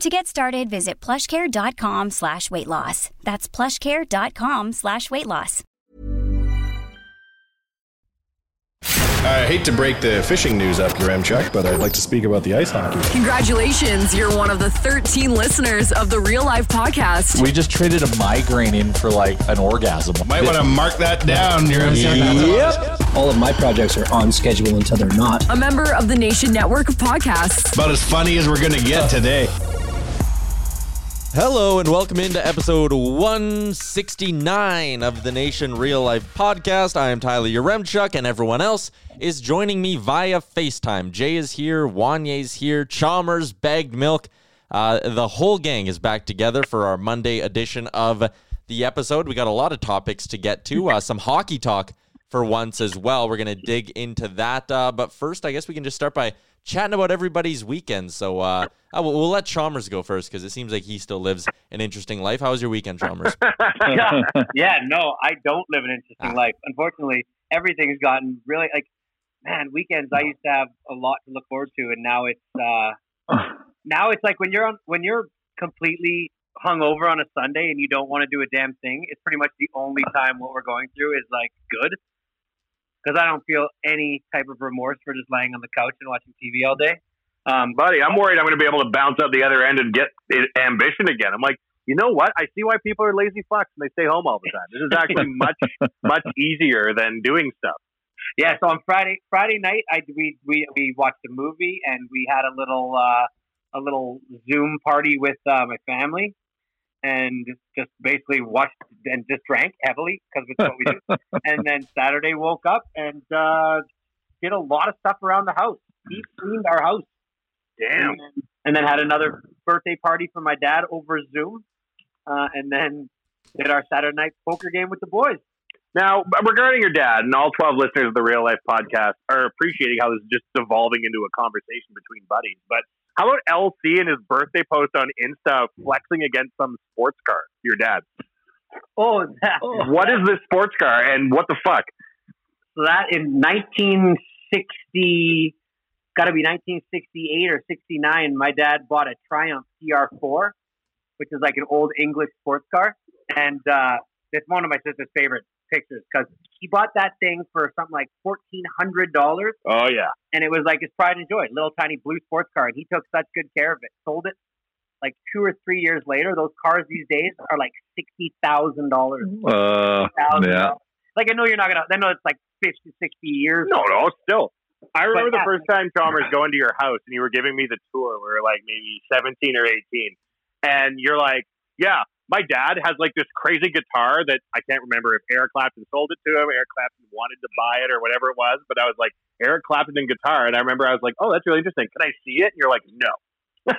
To get started, visit plushcare.com slash weight loss. That's plushcare.com slash weight loss. I hate to break the fishing news up, Yaremchuk, but I'd like to speak about the ice hockey. Congratulations, you're one of the 13 listeners of the Real Life Podcast. We just traded a migraine in for like an orgasm. Might want to mark that down, Yep. All of my projects are on schedule until they're not. A member of the Nation Network of Podcasts. About as funny as we're going to get today. Hello and welcome into episode 169 of the Nation Real Life Podcast. I am Tyler Yaremchuk, and everyone else is joining me via FaceTime. Jay is here, Wanye's here, Chalmers, Bagged Milk. Uh, the whole gang is back together for our Monday edition of the episode. We got a lot of topics to get to, uh, some hockey talk for once as well. We're going to dig into that. Uh, but first, I guess we can just start by chatting about everybody's weekend. So uh, uh, we'll, we'll let Chalmers go first because it seems like he still lives an interesting life. How was your weekend, Chalmers? yeah, yeah, no, I don't live an interesting Ah. life. Unfortunately, everything's gotten really like, man, weekends I used to have a lot to look forward to, and now it's uh, now it's like when you're on when you're completely hung over on a Sunday and you don't want to do a damn thing. It's pretty much the only time what we're going through is like good because I don't feel any type of remorse for just laying on the couch and watching TV all day. Um, buddy, I'm worried I'm going to be able to bounce out the other end and get ambition again. I'm like, you know what? I see why people are lazy fucks and they stay home all the time. This is actually much, much easier than doing stuff. Yeah, so on Friday Friday night, I we we we watched a movie and we had a little uh, a little Zoom party with uh, my family, and just basically watched and just drank heavily because it's what we do. and then Saturday woke up and uh, did a lot of stuff around the house. Deep cleaned our house. Damn. And then, and then had another birthday party for my dad over Zoom, uh, and then did our Saturday night poker game with the boys. Now, regarding your dad, and all 12 listeners of the Real Life podcast are appreciating how this is just devolving into a conversation between buddies. But how about LC and his birthday post on Insta flexing against some sports car? Your dad. Oh, that, What is this sports car and what the fuck? So that in 1960, got to be 1968 or 69, my dad bought a Triumph TR4, which is like an old English sports car. And uh, it's one of my sister's favorite pictures because he bought that thing for something like $1,400. Oh, yeah. And it was like his pride and joy, little tiny blue sports car. And he took such good care of it. Sold it like two or three years later. Those cars these days are like $60,000. Uh, $60,000. Like, I know you're not going to, I know it's like 50, 60 years. No, no, still. I remember But the yeah. first time Chalmers going to your house and you were giving me the tour. We were like maybe 17 or 18. And you're like, yeah, my dad has like this crazy guitar that I can't remember if Eric Clapton sold it to him, Eric Clapton wanted to buy it or whatever it was, but I was like, Eric Clapton and guitar. And I remember I was like, oh, that's really interesting. Can I see it? And you're like, no.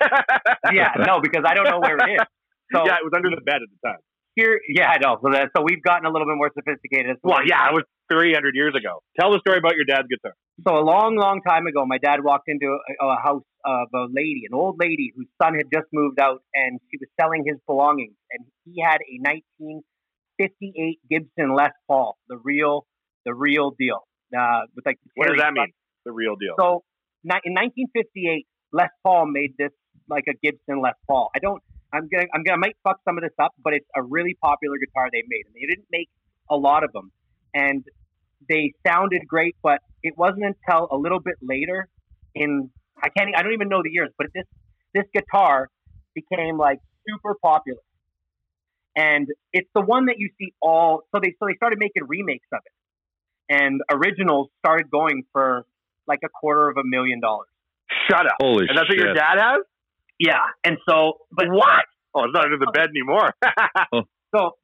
yeah, no, because I don't know where it is. So yeah, it was under the bed at the time. Here, yeah, I know. So, that, so we've gotten a little bit more sophisticated. Well, yeah, it was 300 years ago. Tell the story about your dad's guitar. So a long, long time ago, my dad walked into a, a house of a lady, an old lady whose son had just moved out, and she was selling his belongings. And he had a 1958 Gibson Les Paul, the real, the real deal. Uh, with like what does that mean? The real deal. So in 1958, Les Paul made this like a Gibson Les Paul. I don't. I'm gonna. I'm gonna. I might fuck some of this up, but it's a really popular guitar they made, and they didn't make a lot of them, and they sounded great. But it wasn't until a little bit later, in I can't. I don't even know the years, but this this guitar became like super popular, and it's the one that you see all. So they so they started making remakes of it, and originals started going for like a quarter of a million dollars. Shut up! Holy and that's shit. what your dad has? Yeah, and so but what? Oh, it's not under the bed anymore. Oh. so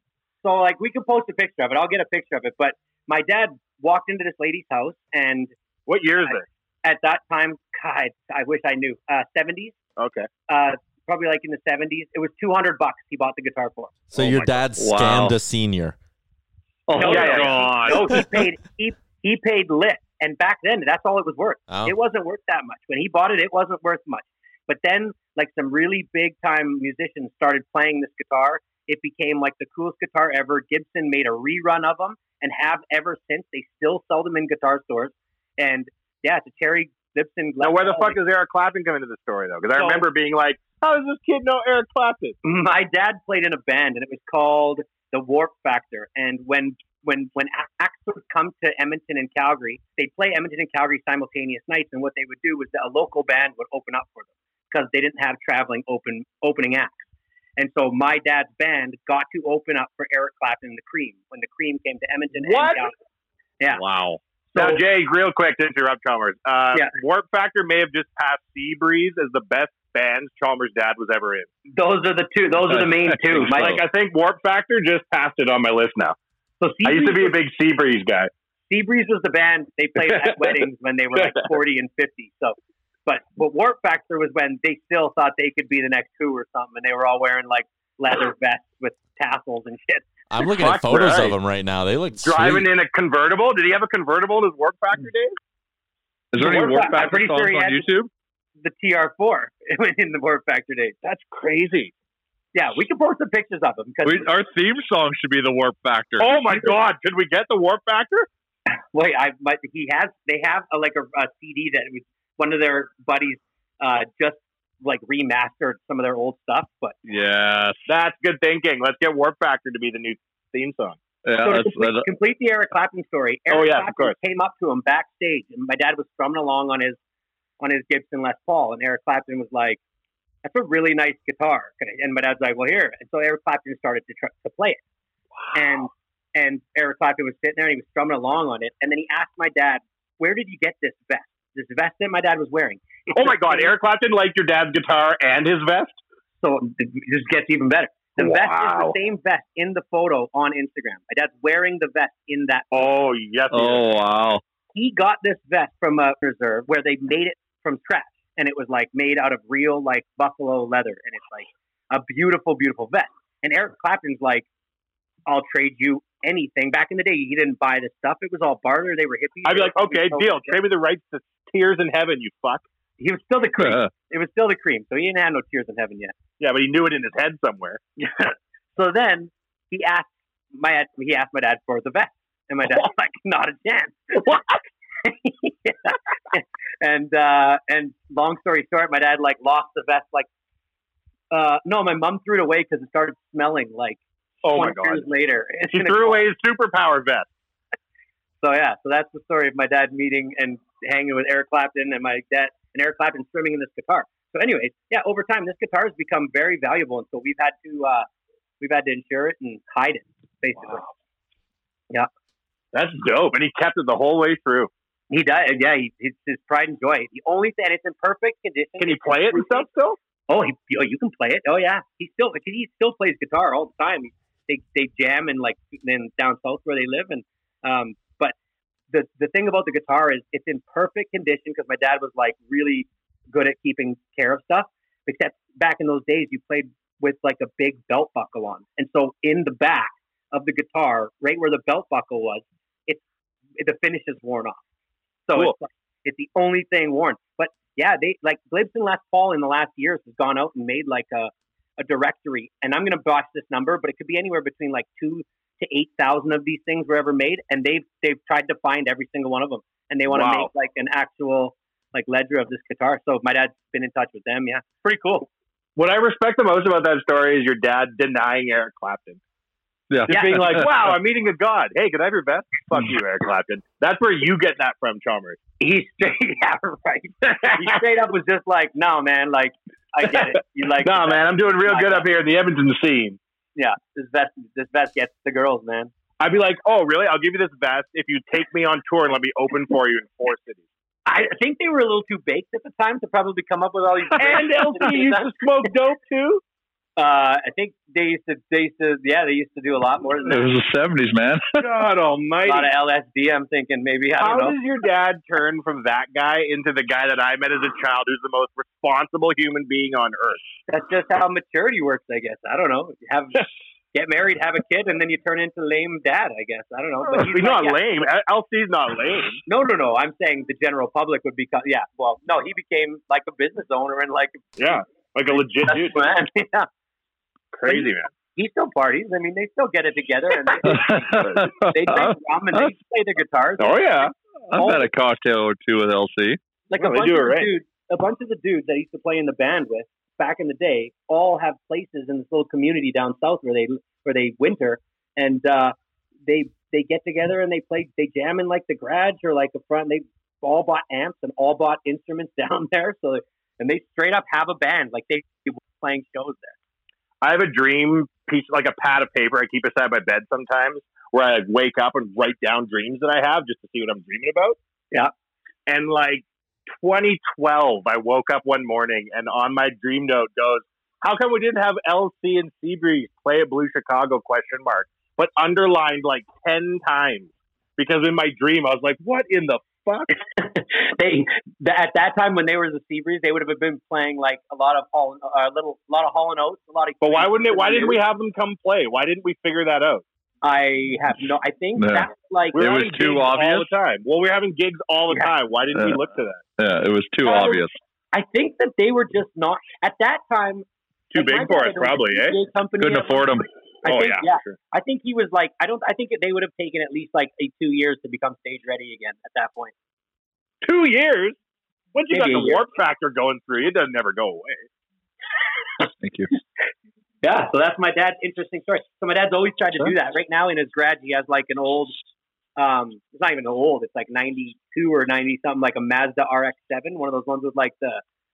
so like we can post a picture of it. I'll get a picture of it. But my dad walked into this lady's house, and what year is it? At that time, God, I wish I knew. Uh, 70s. Okay. Uh, probably like in the 70s. It was 200 bucks he bought the guitar for. So your dad God. scammed Wow. a senior. Oh, no, yeah, no, God. no, he paid he he paid lit, and back then that's all it was worth. Oh. It wasn't worth that much when he bought it. It wasn't worth much. But then, like some really big time musicians started playing this guitar. It became like the coolest guitar ever. Gibson made a rerun of them and have ever since. They still sell them in guitar stores. And yeah, it's a Terry Gibson. Now, where the fuck does Eric Clapton come into the story though? Because I So- remember being like, "How does this kid know Eric Clapton?" my dad played in a band and it was called the Warp Factor. And when when when acts would come to Edmonton and Calgary, they'd play Edmonton and Calgary simultaneous nights. And what they would do was that a local band would open up for them because they didn't have traveling open opening acts. And so my dad's band got to open up for Eric Clapton and the Cream when the Cream came to Edmonton What? and Calgary. Yeah. Wow. now, So- Jay, real quick to interrupt Chalmers. Uh, Yeah. Warp Factor may have just passed Seabreeze as the best band Chalmers' dad was ever in. Those are the two. Those are the main two. My, Like, I think Warp Factor just passed it on my list now. so I used to be a Seabreeze big Seabreeze guy. Seabreeze was the band they played at weddings when they were like 40 and 50. So, but but Warp Factor was when they still thought they could be the next Who or something, and they were all wearing like leather vests with tassels and shit. I'm looking Fuck at photos right. of them right now. They look Driving sweet. in a convertible. Did he have a convertible in his Warp Factor days? Is there any Warp Warp Factor- I'm pretty songs sure he on had- YouTube? The TR4 in the Warp Factor days. That's crazy. Yeah, we can post the pictures of them because We, our theme song should be the Warp Factor. Oh my God! Could we get the Warp Factor? wait, I but he has they have a, like a, a CD that was one of their buddies uh, just like remastered some of their old stuff, but Yes. That's good thinking. Let's get Warp Factor to be the new theme song. Yeah, So to complete, that's, complete the Eric Clapton story. Eric Oh, yeah, of Clapton course. came up to him backstage, and my dad was strumming along on his on his Gibson Les Paul, and Eric Clapton was like, "That's a really nice guitar." And my dad's like, "Well, here." And so Eric Clapton started to try, to play it, and and Eric Clapton was sitting there and he was strumming along on it, and then he asked my dad, "Where did you get this vest? This vest that my dad was wearing?" It's Oh my God! Eric Clapton liked your dad's guitar and his vest. So this gets even better. The vest is the same vest in the photo on Instagram. My dad's wearing the vest in that Oh yes. he is. oh, wow. he got this vest from a reserve where they made it from scratch and it was like made out of real like buffalo leather and it's like a beautiful beautiful vest and eric clapton's like i'll trade you anything. Back in the day he didn't buy this stuff. It was all barter. They were hippies. I'd be like, okay, deal. Trade me the rights to Tears in Heaven, you fuck. he was still the cream. Uh, it was still the cream. So he didn't have no tears in heaven yet. Yeah, but he knew it in his head somewhere. so then he asked my he asked my dad for the vest. And my dad's like not a chance. What? and uh and long story short my dad like lost the vest like uh no my mom threw it away because it started smelling like Oh my God! years later He threw away his superpower vest. so yeah so that's the story of my dad meeting and hanging with eric clapton and my dad and eric clapton strumming in this guitar so anyways yeah over time this guitar has become very valuable and so we've had to uh we've had to insure it and hide it basically yeah That's dope, and he kept it the whole way through. he died yeah he, it's his pride and joy the only thing and it's in perfect condition Can he play it and stuff still? Oh, he, oh, you can play it. Oh yeah, he still he still plays guitar all the time. They they jam in like in down south where they live, and um, but the the thing about the guitar is it's in perfect condition because my dad was like really good at keeping care of stuff. Except back in those days, you played with like a big belt buckle on, and so in the back of the guitar, right where the belt buckle was, it's the finish is worn off. So Cool. it's like, it's the only thing worn. But yeah, they like Gibson last fall in the last years has gone out and made like a a directory, and I'm gonna botch this number, but it could be anywhere between like two to eight thousand of these things were ever made, and they've they've tried to find every single one of them, and they want to Wow. make like an actual like ledger of this guitar. So my dad's been in touch with them. Yeah, pretty cool. What I respect the most about that story is your dad denying Eric Clapton. Yeah. Just being like, wow, I'm meeting a god. Hey, can I have your vest? Fuck you, Eric Clapton. That's where you get that from, Chalmers. He straight, yeah, right. he straight up was just like, no, man, like I get it. You like, nah, man, I'm doing real good up here in the Edmonton scene. yeah, this vest, this vest gets the girls, man. I'd be like, oh, really? I'll give you this vest if you take me on tour and let me open for you in four cities. I think they were a little too baked at the time to probably come up with all these. And LC used to smoke dope too. Uh, I think they used to, they used to, yeah, they used to do a lot more than It was the seventies, man. God Almighty! A almighty. lot of LSD. I'm thinking maybe I How don't know. does your dad turn from that guy into the guy that I met as a child who's the most responsible human being on earth? That's just how maturity works, I guess. I don't know. You have get married, have a kid, and then you turn into lame dad. I guess I don't know. But He's like, not yeah. lame. LC's not lame. No, no, no. I'm saying the general public would become. Yeah. Well, no, he became like a business owner and like Yeah, like a legit dude. man. Yeah. Crazy man. He still parties. I mean, they still get it together and they, they drink rum and they play their guitars. Oh yeah. I've had a cocktail or two with LC. Like Well, a bunch of the right. dudes, a bunch of the dudes that I used to play in the band with back in the day, all have places in this little community down south where they where they winter, and uh, they they get together and they play, they jam in like the garage or like the front. They all bought amps and all bought instruments down there, so and they straight up have a band, like they were playing shows there. I have a dream piece, like a pad of paper I keep beside my bed sometimes, where I like, wake up and write down dreams that I have just to see what I'm dreaming about. Yeah. And like 2012, I woke up one morning and on my dream note goes, "How come we didn't have LC and Seabreeze play at Blue Chicago?" Question mark, but underlined like ten times because in my dream I was like, "What in the fuck?" they th- at that time when they were the Seabreeze, they would have been playing like a lot of Hall, a little, a lot of Hall and Oates, a lot of. But why wouldn't it? Why didn't we have them come play? Why didn't we figure that out? I have no. I think Yeah. that's like We It were was too gigs all the time. Well, we we're having gigs all the Yeah. time. Why didn't we look to that? Yeah, it was too Uh, obvious. I think that they were just not at that time. Too big for dad us, had owned a probably, eh? Company Couldn't afford one them. I oh think, yeah, yeah. sure. I think he was like, I don't. I think they would have taken at least like a two years to become stage ready again at that point. Two years. Once you Maybe got the warp factor going through, it doesn't never go away. Thank you. Yeah, so that's my dad's interesting story. So my dad's always tried to Sure. do that. Right now in his grad, he has like an old. Um, it's not even old. It's like ninety two or ninety something, like a Mazda RX seven, one of those ones with like the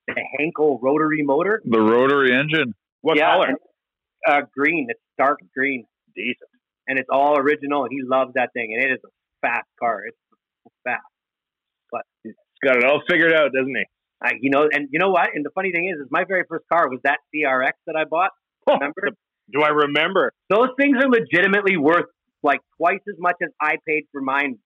the Wankel rotary motor. The rotary engine. What yeah, color? Uh, green. It's dark green, Decent. and it's all original. And he loves that thing, and it is a fast car. It's fast. But He's got it all figured out, doesn't he? I, you know, and you know what? And the funny thing is, is my very first car was that CRX that I bought. Remember? Do I remember? Those things are legitimately worth like twice as much as I paid for mine.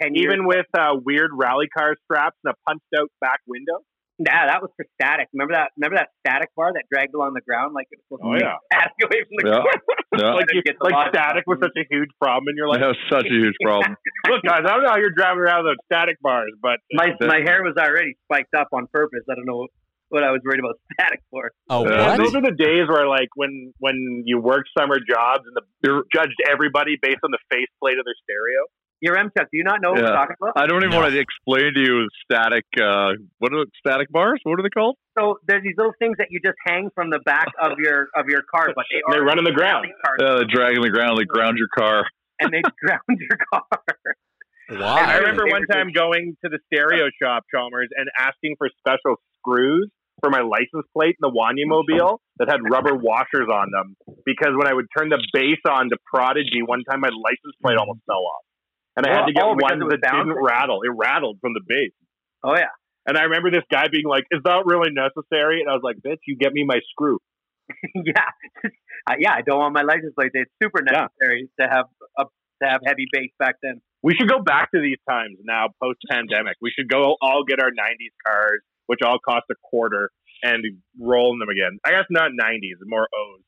Ten years. Even with uh, weird rally car straps and a punched out back window. Yeah, that was for static. Remember that? Remember that static bar that dragged along the ground like it was supposed Oh, to yeah. static away from the Yeah. car. Yeah. like you, the like static was such a huge problem in your life. That was such a huge problem. Look, guys, I don't know how you're driving around those static bars, but My my hair was already spiked up on purpose. I don't know what I was worried about static for. Oh, Yeah. what? those are the days where, like, when when you work summer jobs and the you judged everybody based on the faceplate of their stereo. Yaremchuk, do you not know what Yeah. we're talking about? I don't even No. want to explain to you static. Uh, what are static bars? What are they called? So there's these little things that you just hang from the back of your of your car, but they They are run on the ground. rally cars, Uh, they drag on the ground. They ground your car. and they ground your car. Why? I remember one time going to the stereo shop, Chalmers, and asking for special screws for my license plate in the Wanye Mobile that had rubber washers on them because when I would turn the bass on to Prodigy, one time my license plate almost fell off. And I had to get Oh, because ones it was that didn't rattle. It rattled from the bass. Oh yeah. And I remember this guy being like, "Is that really necessary?" And I was like, "Bitch, you get me my screw." yeah, uh, yeah. I don't want my license plate. It's super necessary to have a, to have heavy bass back then. We should go back to these times now, post pandemic. We should go all get our '90s cars, which all cost a quarter, and roll in them again. I guess not '90s, more O's.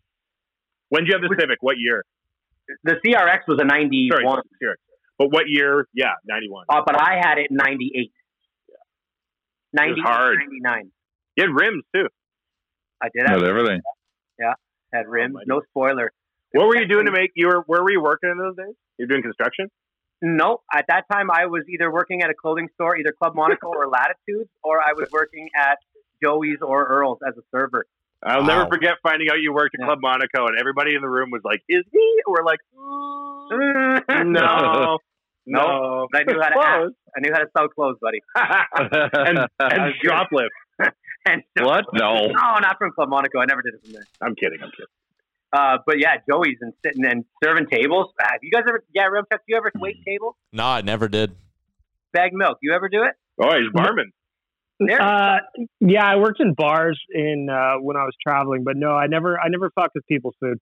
When did you have the Civic? What year? The CRX was a '91. Sorry, CRX. But what year? Yeah, '91. Uh, but I had it in '98. Yeah. 98, hard. 99. You had rims too. I did have everything. Yeah, had rims, no spoiler. What were you doing to make you were? Where were you working in those days? You're doing construction. No, at that time I was either working at a clothing store, either Club Monaco or Latitude, or I was working at Joey's or Earl's as a server. I'll never forget finding out you worked at Club Monaco, and everybody in the room was like, "Is he?" We're like, "Mm, "No, no." But I knew how to act. I knew how to sell clothes, buddy. and I and was good. shoplift. and What? No. No, not from Club Monaco. I never did it from there. I'm kidding. I'm kidding. Uh, but yeah, Joey's and sitting and serving tables. Uh, Have you guys ever? Yeah, Rum Chuck, you ever wait tables? No, I never did. Bag milk. You ever do it? Oh, he's barman. There. Uh, yeah, I worked in bars in uh, when I was traveling, but no, I never, I never fucked with people's food.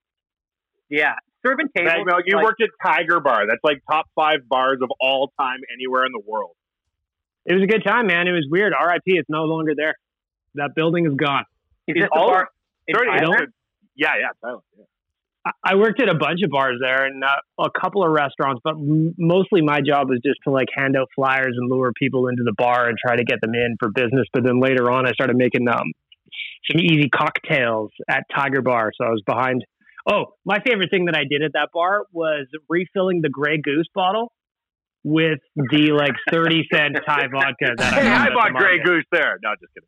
Yeah, serving tables. Bag milk. You like- worked at Tiger Bar. That's like top five bars of all time anywhere in the world. It was a good time, man. It was weird. R.I.P. It's no longer there. That building is gone. Is Is this the all- bar in Sorry, Thailand? yeah, yeah, Thailand. Yeah. I- I worked at a bunch of bars there and uh, a couple of restaurants, but m- mostly my job was just to like hand out flyers and lure people into the bar and try to get them in for business. But then later on, I started making um, some easy cocktails at Tiger Bar. So I was behind. Oh, my favorite thing that I did at that bar was refilling the Grey Goose bottle with the like 30 cent Thai vodka that I Hey, found I bought Grey. Goose there. No, just kidding.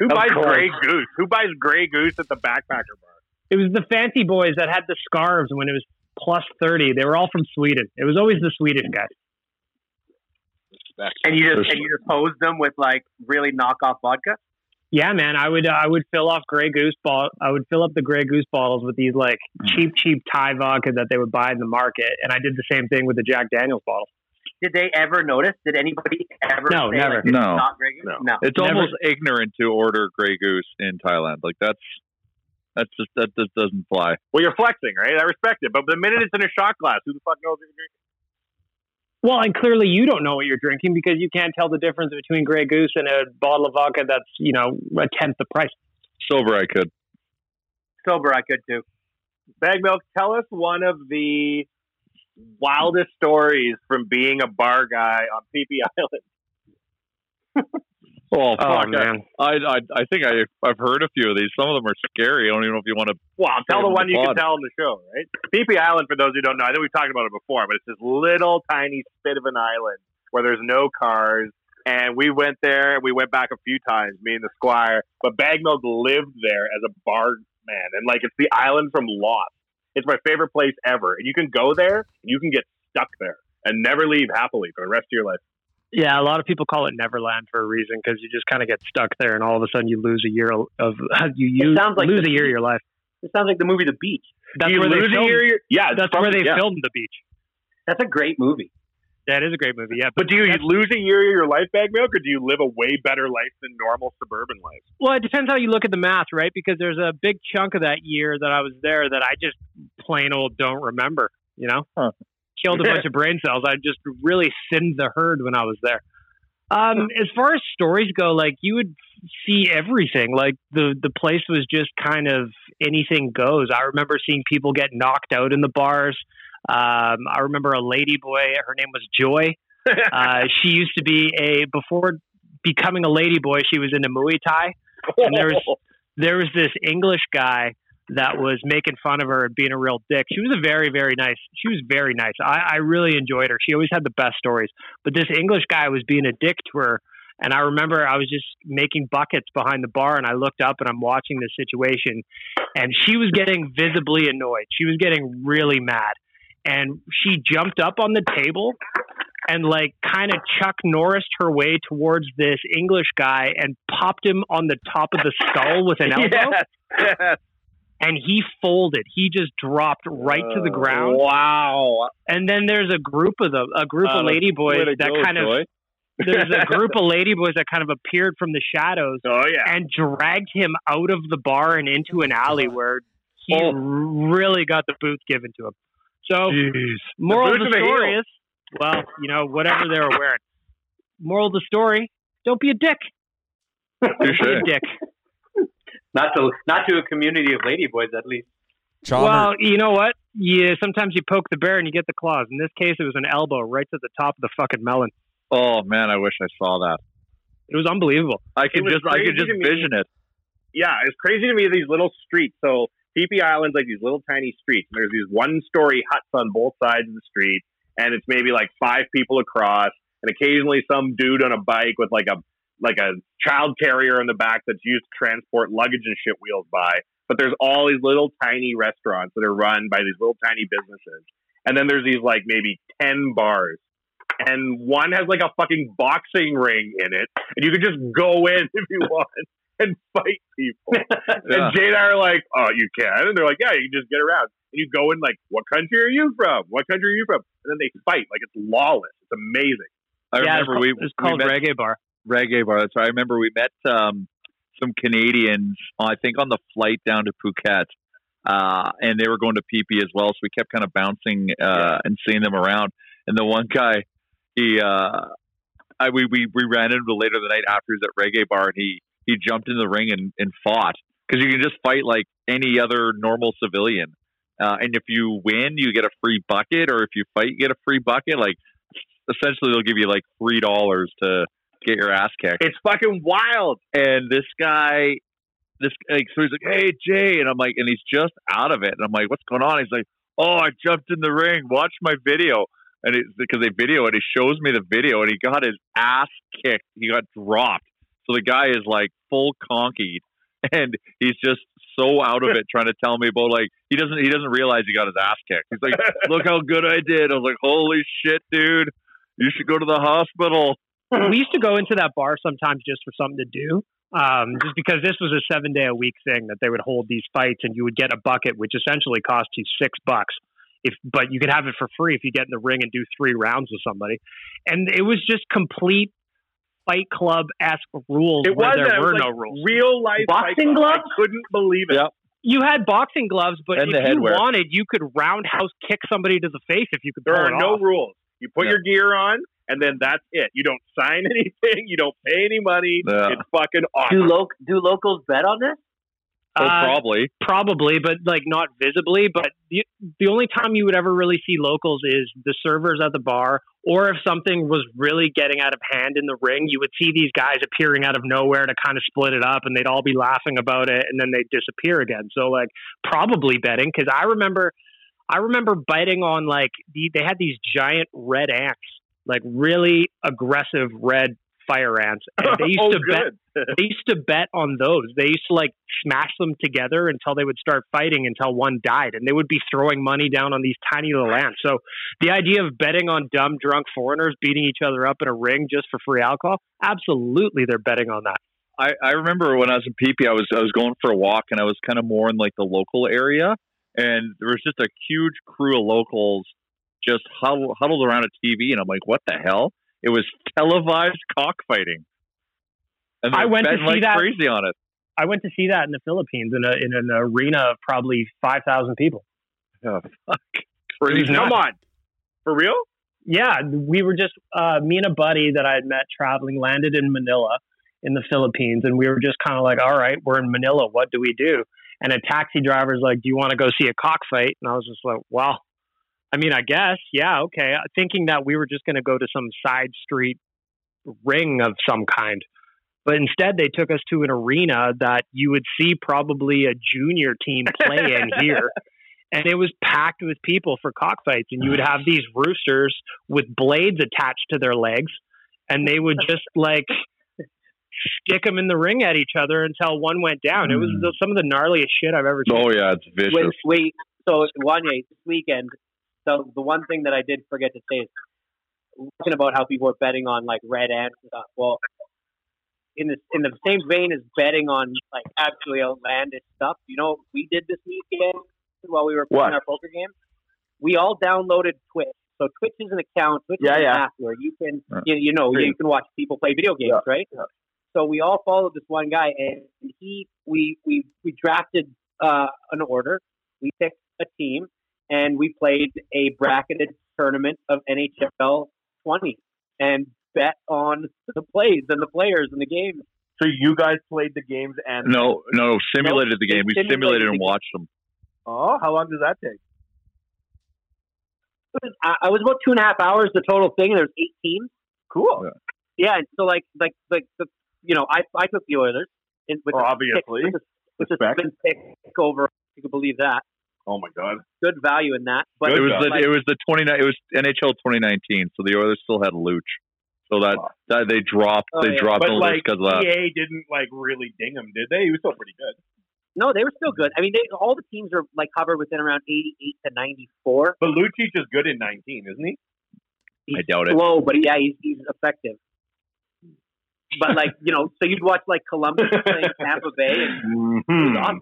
Who Of buys course. Grey Goose? Who buys Grey Goose at the backpacker bar? It was the fancy boys that had the scarves when it was plus 30. They were all from Sweden. It was always the Swedish guys. And you just and you just hose them with like really knockoff vodka. Yeah, man, I would uh, I would fill off Grey Goose ball. I would fill up the Grey Goose bottles with these like cheap cheap Thai vodka that they would buy in the market, and I did the same thing with the Jack Daniels bottle. Did they ever notice? Did anybody ever? No, say, never. Like, this No. not Grey Goose? No. It's Never- almost ignorant to order Grey Goose in Thailand. Like that's that's just that just doesn't fly. Well, you're flexing, right? I respect it. But the minute it's in a shot glass, who the fuck knows what you're drinking? Well, and clearly you don't know what you're drinking because you can't tell the difference between Grey Goose and a bottle of vodka that's you know a tenth the price. Sober, I could. Sober, I could too. Bag Milk, tell us one of the wildest stories from being a bar guy on Phi Phi Island. Oh, Oh, man. I, I I think I I've heard a few of these. Some of them are scary. I don't even know if you want to. Well, tell the one you can tell on the show, right? Phi Phi Island, for those who don't know, I think we've talked about it before, but it's this little tiny spit of an island where there's no cars. And we went there. We went back a few times, me and the squire. But Bag Milk lived there as a bar man, and like it's the island from Lost. It's my favorite place ever. And you can go there, and you can get stuck there and never leave happily for the rest of your life. Yeah, a lot of people call it Neverland for a reason because you just kind of get stuck there, and all of a sudden you lose a year of you use, like lose the- a year of your life. It sounds like the movie The Beach. That's you where lose they a filmed. year. Yeah, that's from- where they yeah. filmed the beach. That's a great movie. That is a great movie. Yeah, But do you lose a year of your life, Bag Milk, or do you live a way better life than normal suburban life? Well, it depends how you look at the math, right? Because there's a big chunk of that year that I was there that I just plain old don't remember. You know, killed a bunch of brain cells. I just really sinned the herd when I was there. Um, as far as stories go, like you would see everything. Like the the place was just kind of anything goes. I remember seeing people get knocked out in the bars. Um, I remember a lady boy. Her name was Joy. Uh, she used to be a before becoming a lady boy. She was into Muay Thai, and there was there was this English guy that was making fun of her and being a real dick. She was a very very nice. She was very nice. I, I really enjoyed her. She always had the best stories. But this English guy was being a dick to her. And I remember I was just making buckets behind the bar, and I looked up and I'm watching this situation, and she was getting visibly annoyed. She was getting really mad, and she jumped up on the table and like kind of Chuck Norris her way towards this English guy and popped him on the top of the skull with an elbow. Yes, yes. And he folded. He just dropped right to the ground. Wow. And then there's a group of them, a group Uh, of lady boys that go, kind of there's a group of ladyboys that kind of appeared from the shadows oh, yeah. and dragged him out of the bar and into an alley where he Oh. really got the boots given to him. So, Jeez. moral The of the story is, well, you know, whatever they were wearing. Moral of the story: don't be a dick. Don't be a dick. Not to not to a community of ladyboys, at least. Well, you know what? Yeah, sometimes you poke the bear and you get the claws. In this case, it was an elbow right to the top of the fucking melon. Oh man, I wish I saw that. It was unbelievable. I It could just I could just to me. vision it. yeah, it's crazy to me these little streets. So Phi Phi Island's like these little tiny streets. And there's these one story huts on both sides of the street, and it's maybe like five people across, and occasionally some dude on a bike with like a like a child carrier in the back that's used to transport luggage and shit wheels by. But there's all these little tiny restaurants that are run by these little tiny businesses. And then there's these like maybe ten bars. And one has like a fucking boxing ring in it. And you can just go in if you want and fight people. Yeah. And Jay and I are like, oh, you can? And they're like, yeah, you can just get around. And you go in like, what country are you from? What country are you from? And then they fight. Like, it's lawless. It's amazing. I yeah, remember it's, we called, we called met, Reggae Bar. Reggae bar. That's right. I remember we met um, some Canadians. I think on the flight down to Phuket, uh, and they were going to Phi Phi as well. So we kept kind of bouncing uh, and seeing them around. And the one guy, he, uh, I we, we we ran into later the night after he was at reggae bar, and he he jumped in the ring and, and fought because you can just fight like any other normal civilian. Uh, and if you win, you get a free bucket, or if you fight, you get a free bucket. Like essentially, they'll give you like three dollars to get your ass kicked. It's fucking wild. And this guy, this like, so he's like, "Hey Jay," and I'm like, and he's just out of it, and I'm like, "What's going on?" He's like, "Oh, I jumped in the ring. Watch my video." And it's because they video it, he shows me the video, and he got his ass kicked. He got dropped. So the guy is like full conkied, and he's just so out of it, trying to tell me about like he doesn't he doesn't realize he got his ass kicked. He's like, "Look how good I did." I was like, "Holy shit, dude! You should go to the hospital." We used to go into that bar sometimes just for something to do. Um, just because this was a seven day a week thing that they would hold these fights and you would get a bucket, which essentially cost you six bucks. If, but you could have it for free if you get in the ring and do three rounds with somebody. And it was just complete fight club esque rules It where was, there. It were was no like rules. real life Boxing fight club. gloves? I couldn't believe it. Yep. You had boxing gloves, but And if you headwear. wanted, you could roundhouse kick somebody to the face if you could. There pull are it no off. rules. You put Yeah. your gear on, and then that's it. You don't sign anything. You don't pay any money. Yeah. It's fucking Do awesome. lo- do locals bet on this? Oh, Uh, probably. Probably, but like not visibly. But the, the only time you would ever really see locals is the servers at the bar, or if something was really getting out of hand in the ring, you would see these guys appearing out of nowhere to kind of split it up, and they'd all be laughing about it, and then they'd disappear again. So like probably betting because I remember, I remember biting on like the, they had these giant red ants, like really aggressive red fire ants, and they used oh, to bet they used to bet on those. They used to like smash them together until they would start fighting until one died, and they would be throwing money down on these tiny little ants. So the idea of betting on dumb drunk foreigners beating each other up in a ring just for free alcohol, absolutely, they're betting on that. I, I remember when I was in Phi Phi, I was I was going for a walk, and I was kind of more in like the local area, and there was just a huge crew of locals just huddled, huddled around a TV, and I'm like, what the hell? It was televised cockfighting, and I went to see like that- crazy on it. I went to see that in the Philippines in a in an arena of probably five thousand people. Oh, fuck. Crazy. Come on. For real? Yeah, we were just uh, me and a buddy that I had met traveling landed in Manila in the Philippines, and we were just kind of like, all right, we're in Manila, what do we do? And a taxi driver's like, do you want to go see a cockfight? And I was just like, well, I mean, I guess, yeah, okay. Uh, thinking that we were just going to go to some side street ring of some kind. But instead, they took us to an arena that you would see probably a junior team play in here. And it was packed with people for cockfights. And you would have these roosters with blades attached to their legs. And they would just like stick them in the ring at each other until one went down. It was hmm. some of the gnarliest shit I've ever seen. Oh yeah, it's vicious. Wait, wait. So Wanye, this weekend. So the one thing that I did forget to say is talking about how people are betting on like red ants and stuff. Well, in the in the same vein as betting on like absolutely outlandish stuff, you know, we did this weekend while we were playing What? our poker game. We all downloaded Twitch So Twitch is an account. Twitch Yeah, is an yeah. app where you can, you, you know, Stream. you can watch people play video games, right? So we all followed this one guy, and he, we, we, we drafted uh, an order. We picked a team, and we played a bracketed tournament of NHL 20, and bet on the plays and the players and the games. So you guys played the games and No, no, simulated the game. We simulated simulated and game. watched them. Oh, how long does that take? It was, I I was about two and a half hours the total thing, and there was eight teams. Cool. Yeah, and so like like like the you know I I took the Oilers, in, with Oh, the obviously. pick, with, the, with the pick over. If you can believe that. Oh my god. Good value in that. But it was the it was the twenty nine. It was NHL twenty nineteen. So the Oilers still had Luch. So that, that they dropped Oh, they yeah. dropped But like because of uh, that. EA didn't like really ding him, did they? He was still pretty good. no, they were still good. I mean, they, all the teams are like hover within around eighty-eight to ninety-four. But Lucic is good in 19, isn't he? He's I doubt it. slow, but yeah, he's he's effective. But like you know, so you'd watch like Columbus playing Tampa Bay, and it was awesome.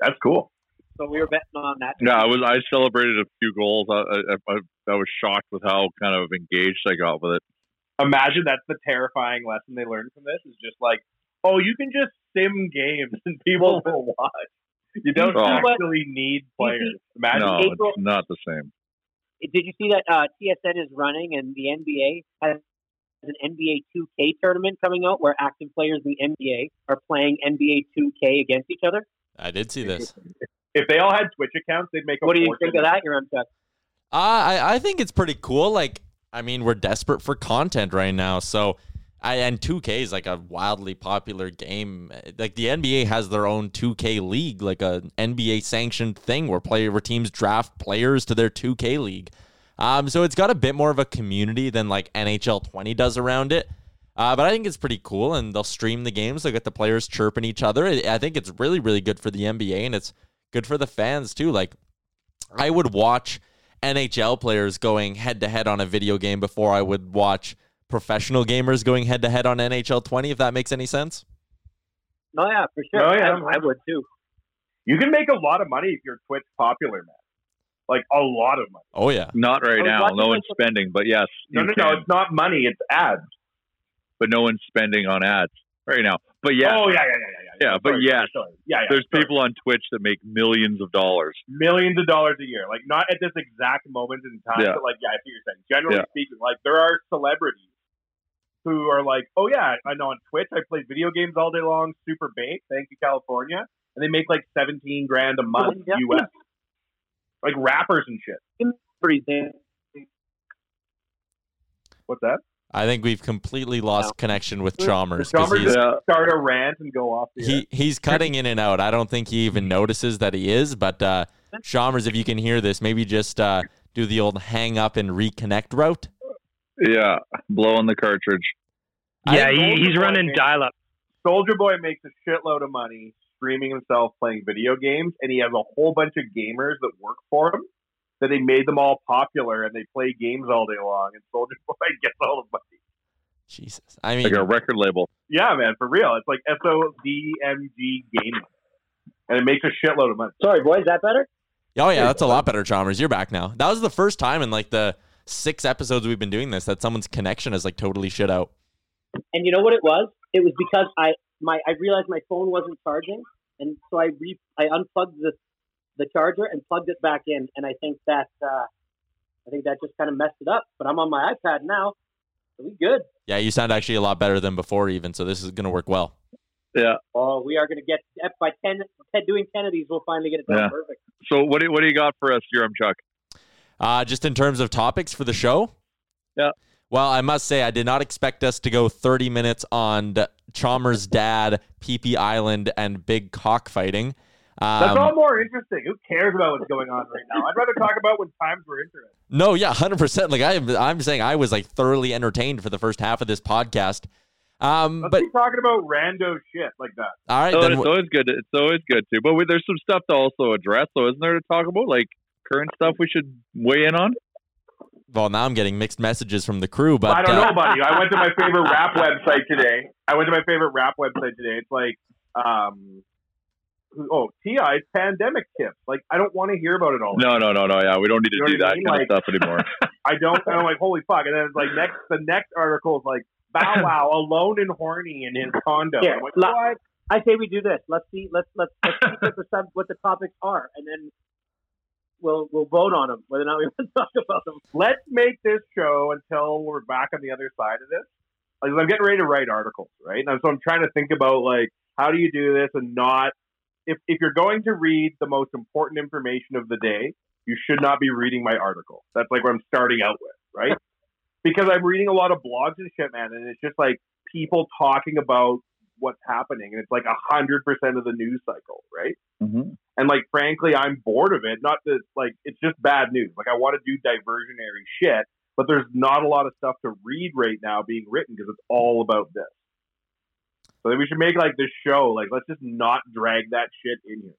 That's cool. So we were betting on that. Yeah, I was. I celebrated a few goals. I, I, I, I was shocked with how kind of engaged I got with it. Imagine that's the terrifying lesson they learned from this is just like, oh, you can just sim games and people will watch. You don't Oh. actually need players. Imagine no, April- it's not the same. Did you see that uh, TSN is running and the NBA has an NBA 2K tournament coming out where active players in the NBA are playing NBA 2K against each other? I did see this. if they all had Twitch accounts, they'd make a What do you think of that, your Chuck? Uh, I I think it's pretty cool. Like, I mean, we're desperate for content right now, so I and 2K is like a wildly popular game. Like the NBA has their own 2K league, like a NBA sanctioned thing where player where teams draft players to their 2K league. Um, so it's got a bit more of a community than like NHL 20 does around it. Uh, but I think it's pretty cool, and they'll stream the games. They'll get the players chirping each other. I I think it's really, really good for the NBA, and it's good for the fans too. Like, I would watch NHL players going head to head on a video game before I would watch professional gamers going head to head on NHL 20, if that makes any sense. Oh yeah, for sure. Oh, yeah. I, I would too. You can make a lot of money if you're Twitch popular, man. Like a lot of money. Oh, yeah. Not right I now. No one's the- spending, but yes, No, you no, no. It's not money. It's ads. But no one's spending on ads right now. But yes, Oh yeah, yeah, yeah, yeah. yeah. yeah, but Sorry, yes, sorry. Yeah, yeah. there's sorry. people on Twitch that make millions of dollars. millions of dollars a year. Like not at this exact moment in time, Yeah. but like yeah, I see you're saying. Generally Yeah. speaking, like there are celebrities who are like, oh yeah, I know on Twitch I play video games all day long, super baked, thank you California, and they make like seventeen grand a month Yeah. US. Like rappers and shit. What's that? I think we've completely lost connection with Chalmers. 'cause Chalmers he's- just start a rant and go off the air. he he's cutting in and out. I don't think he even notices that he is. But uh, Chalmers, if you can hear this, maybe just uh, do the old hang up and reconnect route. Yeah, blowing the cartridge. Yeah, he, he's running dial up. Soulja Boy makes a shitload of money streaming himself playing video games, and he has a whole bunch of gamers that work for him. That they made them all popular, and they play games all day long. And Soulja Boy gets all the money. Jesus, I mean, Like a record label. Yeah, man, for real. It's like SODMG gaming, and it makes a shitload of money. Sorry, boy, is that better? oh yeah, that's a lot better, Chalmers. You're back now. That was the first time in like the six episodes we've been doing this that someone's connection is like totally shit out. And you know what it was? It was because I my I realized my phone wasn't charging, and so I re I unplugged the the charger and plugged it back in, and I think that uh, I think that just kind of messed it up. But I'm on my iPad now, so we good. Yeah, you sound actually a lot better than before, even. So this is gonna work well. Yeah. Oh, we are going to get by ten. Doing ten of these, we'll finally get it done Yeah. perfect. So what do what do you got for us, Yaremchuk? Uh, just in terms of topics for the show. Yeah. Well, I must say I did not expect us to go 30 minutes on Chalmers' dad, Phi Phi Island, and big cockfighting. That's Um, all more interesting. Who cares about what's going on right now? I'd rather talk about when times were interesting. No, yeah, hundred percent. Like I, I'm saying, I was like thoroughly entertained for the first half of this podcast. Um, Let's but keep talking about rando shit like that. all right, Oh, then. it's w- always good. It's always good too. But we, there's some stuff to also address, though, isn't there? To talk about like current stuff we should weigh in on. Well, now I'm getting mixed messages from the crew, but I don't uh, know, buddy. I went to my favorite rap website today. I went to my favorite rap website today. It's like, um, oh Ti's pandemic tips. Like I don't want to hear about it all. No, no, no, no. Yeah, we don't need to You know do what I that mean? kind Like- of stuff anymore. I don't. And I'm like, holy fuck! And then it's like next, the next article is like Bow Wow alone and horny in his condo. Here, I'm like, what? I say we do this. Let's see. Let's let's let's see what the sub, what the topics are, and then we'll we'll vote on them whether or not we want to talk about them. Let's make this show until we're back on the other side of this. Like I'm getting ready to write articles, right? And so I'm trying to think about like how do you do this and not if if you're going to read the most important information of the day, you should not be reading my article. That's like what I'm starting out with, right? because I'm reading a lot of blogs and shit, man, and it's just like people talking about what's happening, and it's like a hundred percent of the news cycle, right? Mm-hmm. And like, frankly, I'm bored of it. Not that like it's just bad news. Like, I want to do diversionary shit, but there's not a lot of stuff to read right now being written because it's all about this. So then we should make like this show. Like, let's just not drag that shit in here.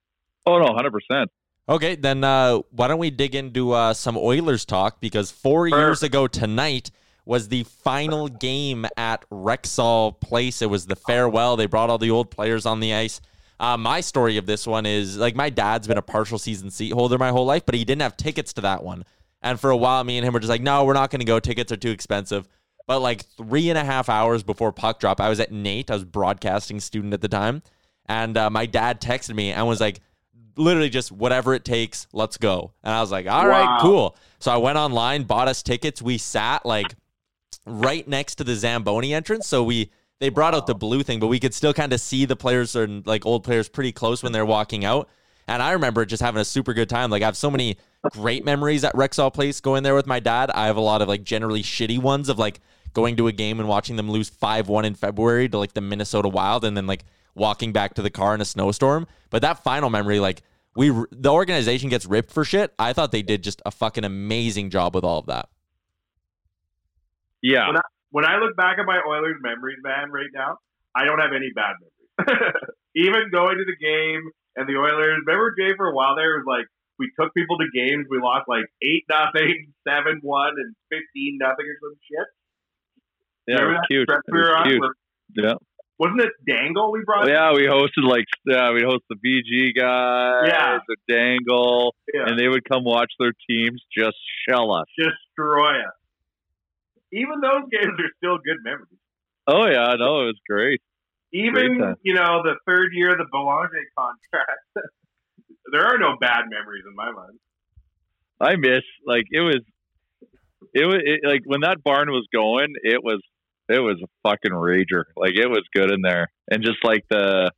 Oh no, hundred percent. Okay, then uh, why don't we dig into uh, some Oilers talk? Because four years ago tonight was the final game at Rexall Place. It was the farewell. They brought all the old players on the ice. Uh, my story of this one is like my dad's been a partial season seat holder my whole life, but he didn't have tickets to that one. And for a while, me and him were just like, no, we're not going to go. Tickets are too expensive. But like three and a half hours before puck drop, I was at NAIT. I was broadcasting student at the time. And uh, my dad texted me and was like, literally just whatever it takes, let's go. And I was like, all right, Wow. cool. So I went online, bought us tickets. We sat like right next to the Zamboni entrance. So we they brought out the blue thing, but we could still kind of see the players and like old players pretty close when they're walking out. And I remember just having a super good time. Like I have so many great memories at Rexall Place going there with my dad. I have a lot of like generally shitty ones of like going to a game and watching them lose 5-1 in February to like the Minnesota Wild and then like walking back to the car in a snowstorm. But that final memory like we the organization gets ripped for shit. I thought they did just a fucking amazing job with all of that. Yeah. When I, when I look back at my Oilers memories, man, right now, I don't have any bad memories. Even going to the game and the Oilers. Remember, Jay, for a while there, was like we took people to games. We lost like eight nothing, seven one, and fifteen nothing or some shit. Yeah, it was cute. It was cute. where- Yeah. Wasn't it Dangle we brought? Oh, yeah, we hosted like yeah, we hosted the VG guys, Yeah. the Dangle, Yeah. and they would come watch their teams just shell us. destroy us. Even those games are still good memories. Oh yeah, no, it was great. Great Even time. you know the third year of the Belanger contract, there are no bad memories in my mind. I miss like it was, it was it, like when that barn was going, it was it was a fucking rager. Like it was good in there, and just like the,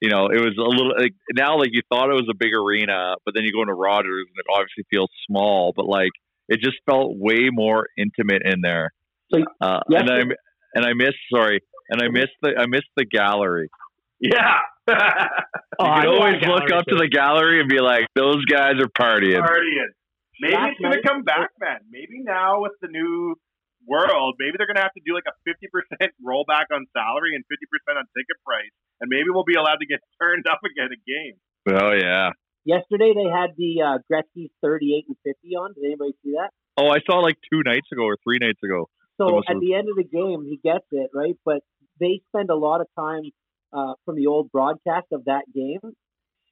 you know, it was a little like now like you thought it was a big arena, but then you go into Rogers and it obviously feels small, but like it just felt way more intimate in there. Uh, yes, and I sir. and I miss sorry, and I miss the I miss the gallery. Yeah. you Oh, I can always look gallery up to the gallery and be like, those guys are partying. Partying. Maybe Last it's going to night- come back, man. Maybe now with the new world, maybe they're going to have to do like a 50% rollback on salary and 50% on ticket price. And maybe we'll be allowed to get turned up again at games. Oh yeah. Yesterday they had the uh, Gretzky's 38 and 50 on. Did anybody see that? Oh, I saw like two nights ago or three nights ago. So at was- the end of the game, he gets it right, but they spend a lot of time uh, from the old broadcast of that game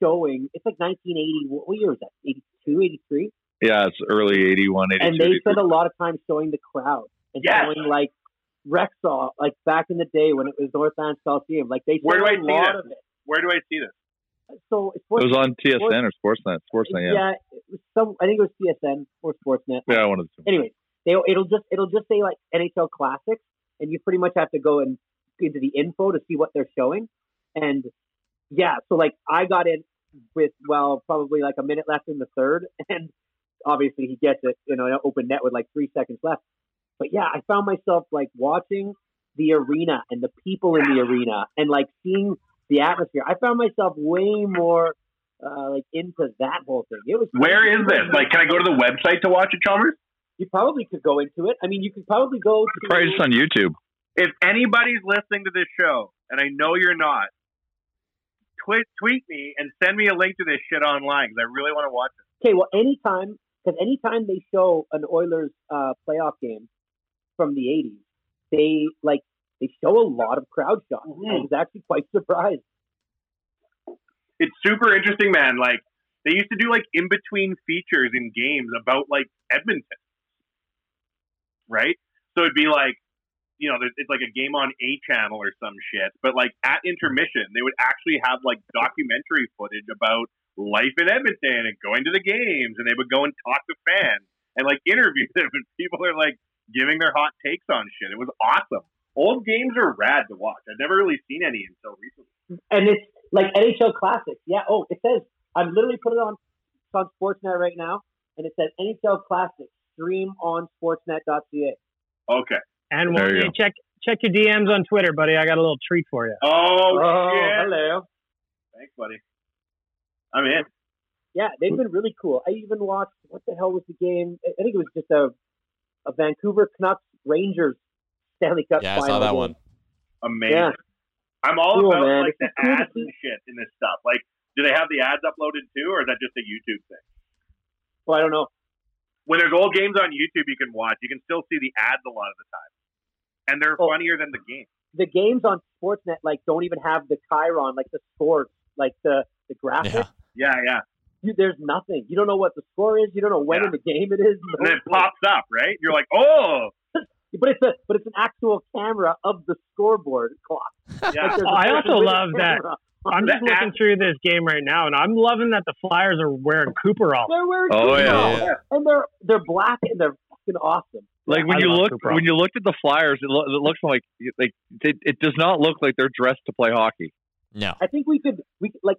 showing. It's like 1980. What what year was that? 82, 83. Yeah, it's early 81, 82. and they spend a lot of time showing the crowd and Yes. showing like Rexall, like back in the day when it was Northlands Coliseum. Like they Where do I see this? it. Where do I see this? So it was on Sports- TSN or Sportsnet. Sportsnet, yeah. yeah, some. I think it was TSN or Sportsnet. Yeah, one of the two. Anyways, they it'll just it'll just say like NHL classics, and you pretty much have to go and into the info to see what they're showing. And yeah, so like I got in with well probably like a minute left in the third, and obviously he gets it, you know, an open net with like three seconds left. But yeah, I found myself like watching the arena and the people in the arena and like seeing the atmosphere. I found myself way more uh, like into that whole thing. It was Where is this? Like, can I go to the website to watch it, Chalmers? you probably could go into it. I mean, you could probably go to Probably just on YouTube. If anybody's listening to this show, and I know you're not, tweet, tweet me and send me a link to this shit online because I really want to watch it. Okay, well, anytime because anytime they show an Oilers uh, playoff game from the '80s, they like they show a lot of crowd shots. I mm-hmm. was actually quite surprised. it's super interesting, man. Like they used to do like in between features in games about like Edmonton, right? So it'd be like, you know, it's like a game on a channel or some shit, but like at intermission, they would actually have like documentary footage about life in Edmonton and going to the games, and they would go and talk to fans and like interview them, and people are like giving their hot takes on shit. It was awesome. Old games are rad to watch. I've never really seen any until recently. and it's like NHL Classics. Yeah. Oh, it says I've literally put it on it's on Sportsnet right now, and it says NHL Classics stream on Sportsnet.ca. Okay. And There we'll, you check check your DMs on Twitter, buddy. I got a little treat for you. Oh, oh, shit. hello. Thanks, buddy. I'm in. Yeah, they've been really cool. I even watched what the hell was the game? I I think it was just a a Vancouver Canucks Rangers Stanley Cup. Yeah, I saw that game. one. Amazing. Yeah. I'm all Cool, about man. like the It's cool to ads and shit in this stuff. Like, do they have the ads uploaded too, or is that just a YouTube thing? Well, I don't know. When there's old games on YouTube, you can watch. You can still see the ads a lot of the time, and they're Oh. funnier than the game. The games on Sportsnet like don't even have the chyron, like the scores, like the the graphics. Yeah, yeah. You, there's nothing. You don't know what the score is. You don't know when Yeah. in the game it is. And then it pops up, right? You're like, oh, But it's a but it's an actual camera of the scoreboard clock. Yeah. Like, there's a oh, I person also love that. I'm just looking through this game right now, and I'm loving that the Flyers are wearing Cooperall. They're wearing Oh, Cooper yeah. all. Yeah. and they're they're black and they're fucking awesome. Like when I you look Cooper. when you looked at the Flyers, it, lo- it looks like like it, it does not look like they're dressed to play hockey. No. I think we could we like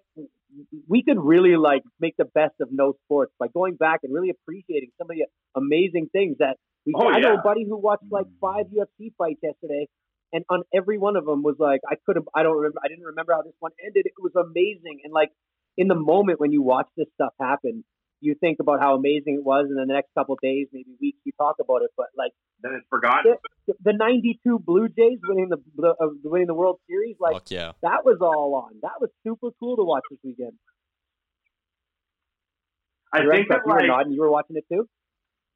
we could really like make the best of no sports by going back and really appreciating some of the amazing things that we. Oh, I know a buddy who watched like mm. five UFC fights yesterday, and on every one of them was like, I could have, I don't remember, I didn't remember how this one ended. It was amazing, and like in the moment when you watch this stuff happen, you think about how amazing it was, and then the next couple of days, maybe weeks, you talk about it. But like then it's forgotten. the, the '92 Blue Jays winning the, the uh, winning the World Series, like Fuck yeah. that was all on. That was super cool to watch this weekend. I Red think Sox, that you were like, nodding. You were watching it too.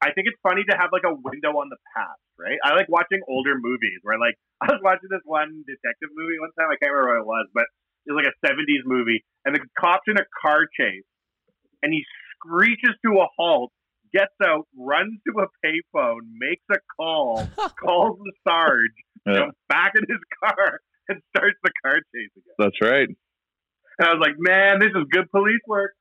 I think it's funny to have like a window on the past, right? I like watching older movies where like I was watching this one detective movie one time, I can't remember what it was, but it was like a seventies movie and the cop's in a car chase and he screeches to a halt, gets out, runs to a payphone, makes a call, calls the sarge, Yeah. jumps back in his car and starts the car chase again. That's right. And I was like, Man, this is good police work.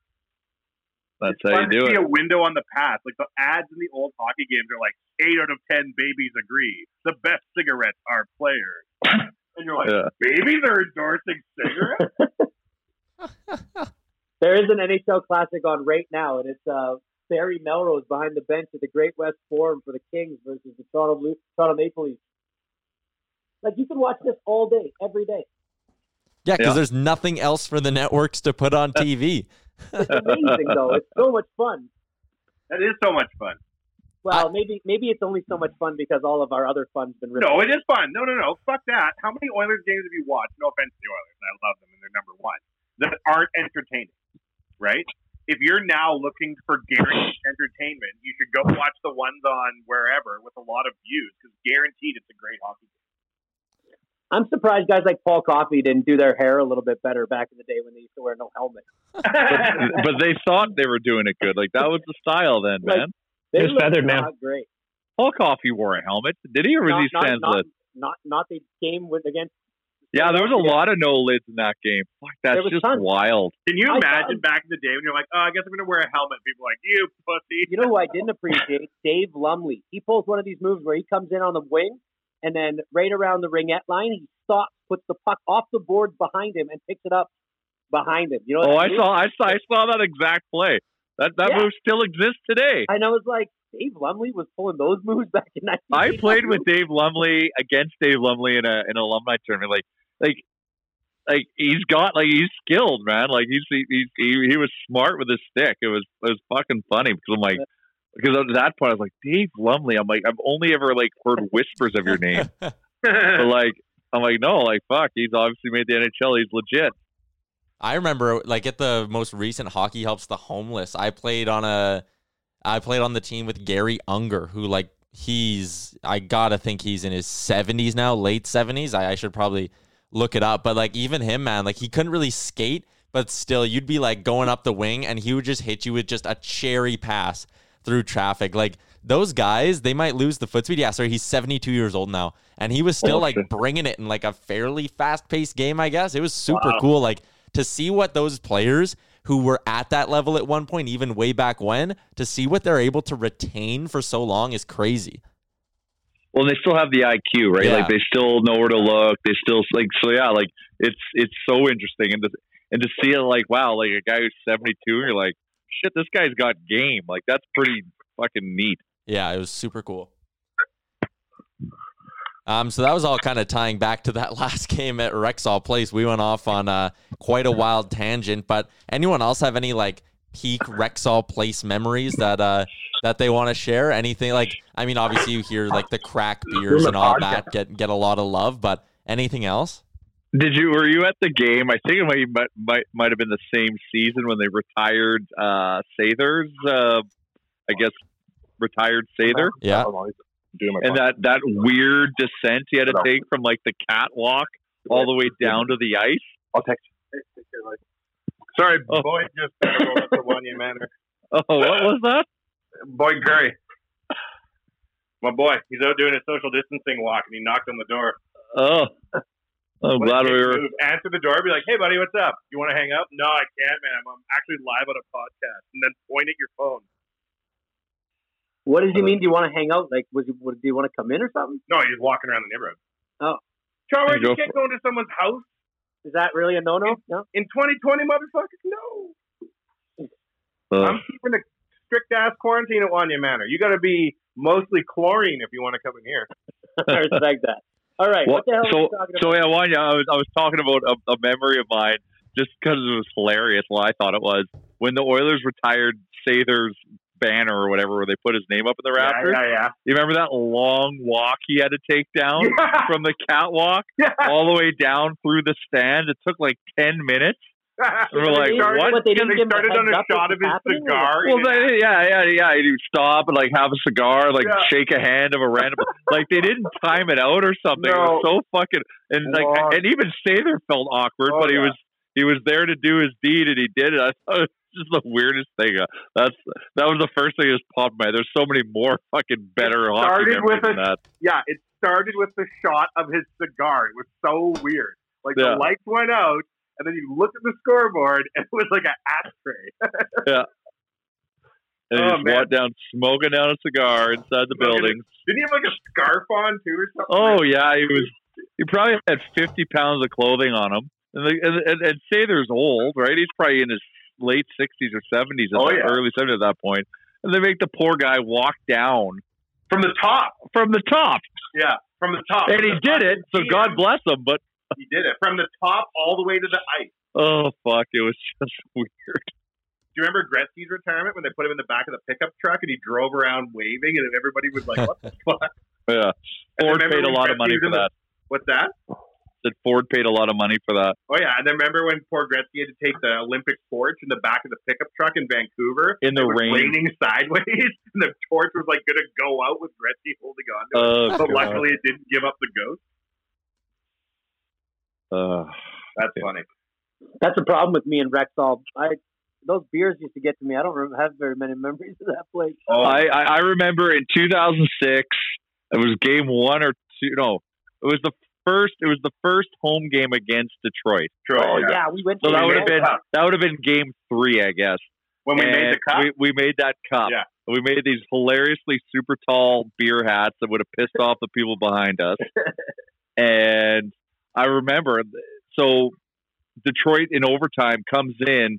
That's It's how you do to see it. a window on the past. Like the ads in the old hockey games are like eight out of ten babies agree the best cigarettes are players, and you're like, Yeah. babies are endorsing cigarettes. There is an NHL Classic on right now, and it's uh, Barry Melrose behind the bench at the Great West Forum for the Kings versus the Toronto Blue, Toronto Maple Leafs. Like you can watch this all day, every day. Yeah, because Yeah. there's nothing else for the networks to put on TV. It's amazing though. It's so much fun. that is so much fun. Well, maybe maybe it's only so much fun because all of our other fun's been ripped. No, it is fun. No, no, no. Fuck that. How many Oilers games have you watched? No offense to the Oilers, I love them and they're number one. That aren't entertaining, right? If you're now looking for guaranteed entertainment, you should go watch the ones on wherever with a lot of views because guaranteed it's a great hockey game. I'm surprised guys like Paul Coffey didn't do their hair a little bit better back in the day when they used to wear no helmet. But, but they thought they were doing it good. Like that was the style then, Like, man. They Just look feathered, man. not great. Paul Coffey wore a helmet, did he, or was Not, he not, not, not not the game with against. Yeah, there was a Yeah. lot of no lids in that game. Fuck, that's just tons. wild. Can you I imagine thought- back in the day when you're like, oh, I guess I'm going to wear a helmet? People are like, you pussy. You know who I didn't appreciate? Dave Lumley. He pulls one of these moves where he comes in on the wing, and then right around the ringette line, he stops, puts the puck off the board behind him, and picks it up behind him. You know? Oh, that I saw, I saw, I saw that exact play. That that Yeah. move still exists today. And I was like, Dave Lumley was pulling those moves back in I played with Dave Lumley against Dave Lumley in a in an alumni tournament. Like like like he's got like he's skilled, man. Like he's he he, he, he was smart with his stick. It was it was fucking funny because I'm like because at that point I was like Dave Lumley. I'm like I've only ever like heard whispers of your name, but like I'm like no, like fuck. He's obviously made the NHL. He's legit. I remember like at the most recent Hockey Helps the Homeless, I played on a I played on the team with Garry Unger, who like he's I gotta think he's in his seventies now, late seventies. I, I should probably look it up. But like even him, man, like he couldn't really skate but still, you'd be like going up the wing, and he would just hit you with just a cherry pass through traffic. Like those guys, they might lose the foot speed. Yeah, sorry, he's 72 years old now, and he was still like bringing it in like a fairly fast paced game. I guess it was super Wow. cool. Like to see what those players who were at that level at one point, even way back when, to see what they're able to retain for so long is crazy. Well, they still have the IQ, right? Yeah. Like they still know where to look. They still like so. Yeah, like it's it's so interesting, and to and to see it like wow, like a guy who's seventy two, and you're like, shit, this guy's got game. Like that's pretty fucking neat. Yeah, it was super cool. Um, so that was all kind of tying back to that last game at Rexall Place. We went off on uh, quite a wild tangent, but anyone else have any like peak Rexall Place memories that uh, that they want to share? Anything like I mean, obviously you hear like the crack beers and all that get get a lot of love, but anything else? Did you were you at the game? I think it might might might, might have been the same season when they retired uh Sathers. Uh, I guess retired Sather. Yeah. And that that weird descent he had to take from like the catwalk all the way down to the ice. I'll text you. Sorry, oh. Boyd just rolled up to Wanye Manor. Oh, what was that? Boyd Curry. My boy, he's out doing a social distancing walk, and he knocked on the door. Oh, I'm What glad we dick were. move. Answer the door, be like, "Hey, buddy, what's up? You want to hang up?" No, I can't, man. I'm, I'm actually live on a podcast, and then point at your phone. What does he mean? Do you want to hang out? Like, was he, would, do you want to come in or something? No, he's walking around the neighborhood. Oh, Charlie, You you can't go into someone's house. Is that really a no-no? No. In 2020, motherfuckers, no. Uh, I'm keeping a strict ass quarantine at Wanye Manor. You got to be mostly chlorine if you want to come in here. I respect that. All right, Well, what the hell so, are we talking so yeah, Wanye, I was I was talking about a, a memory of mine just because it was hilarious. Well, I thought it was when the Oilers retired Sather's banner or whatever, where they put his name up in the Yeah, rafters. yeah, yeah. You remember that long walk he had to take down Yeah. from the catwalk all the way down through the stand? It took like ten minutes. And we're like, what? they started on a shot of his cigar. Well, they, yeah, yeah, yeah. He'd stop and like have a cigar, like Yeah. shake a hand of a random. like they didn't time it out or something. It was so fucking and like and even Sather felt awkward, Oh, but he oh, yeah. was he was there to do his deed and he did it. I thought it was just the weirdest thing. Uh, That's that was the first thing that just popped in my head. There's so many more fucking better hockey started with than a that. yeah. It started with the shot of his cigar. It was so weird. Like Yeah. the lights went out, and then you looked at the scoreboard, and it was like an ashtray. Yeah. And he Oh, just walked down smoking down a cigar inside the building. Didn't he have like a scarf on too, or something? Oh yeah, he was. He probably had fifty pounds of clothing on him, and and, and, and Sather's old, right? He's probably in his late sixties or seventies, Oh, yeah. early seventies at that point. And they make the poor guy walk down from the top. From the top, Yeah, from the top. and From he did top it. So God bless him. But He did it from the top all the way to the ice. oh fuck, it was just weird. Do you remember Gretzky's retirement when they put him in the back of the pickup truck and he drove around waving and everybody was like, "What the fuck?" Yeah, And Ford paid a lot of money for in the- that. What's that? Said Ford paid a lot of money for that. Oh yeah, and then remember when poor Gretzky had to take the Olympic torch in the back of the pickup truck in Vancouver In the It was rain. raining sideways, and the torch was like going to go out with Gretzky holding on to it, Oh, but God. luckily it didn't give up the ghost. Uh, That's funny. That's the problem with me and Rexall. I those beers used to get to me. I don't have very many memories of that place. Oh. I, I I remember in 2006, it was game one or two. No, it was the first. It was the first home game against Detroit. oh yeah. we went. So to that the would have been Cup. that would have been game three, I guess. When we made the And cup? we, we made that cup. Yeah. We made these hilariously super tall beer hats that would have pissed off the people behind us. and I remember, so Detroit in overtime comes in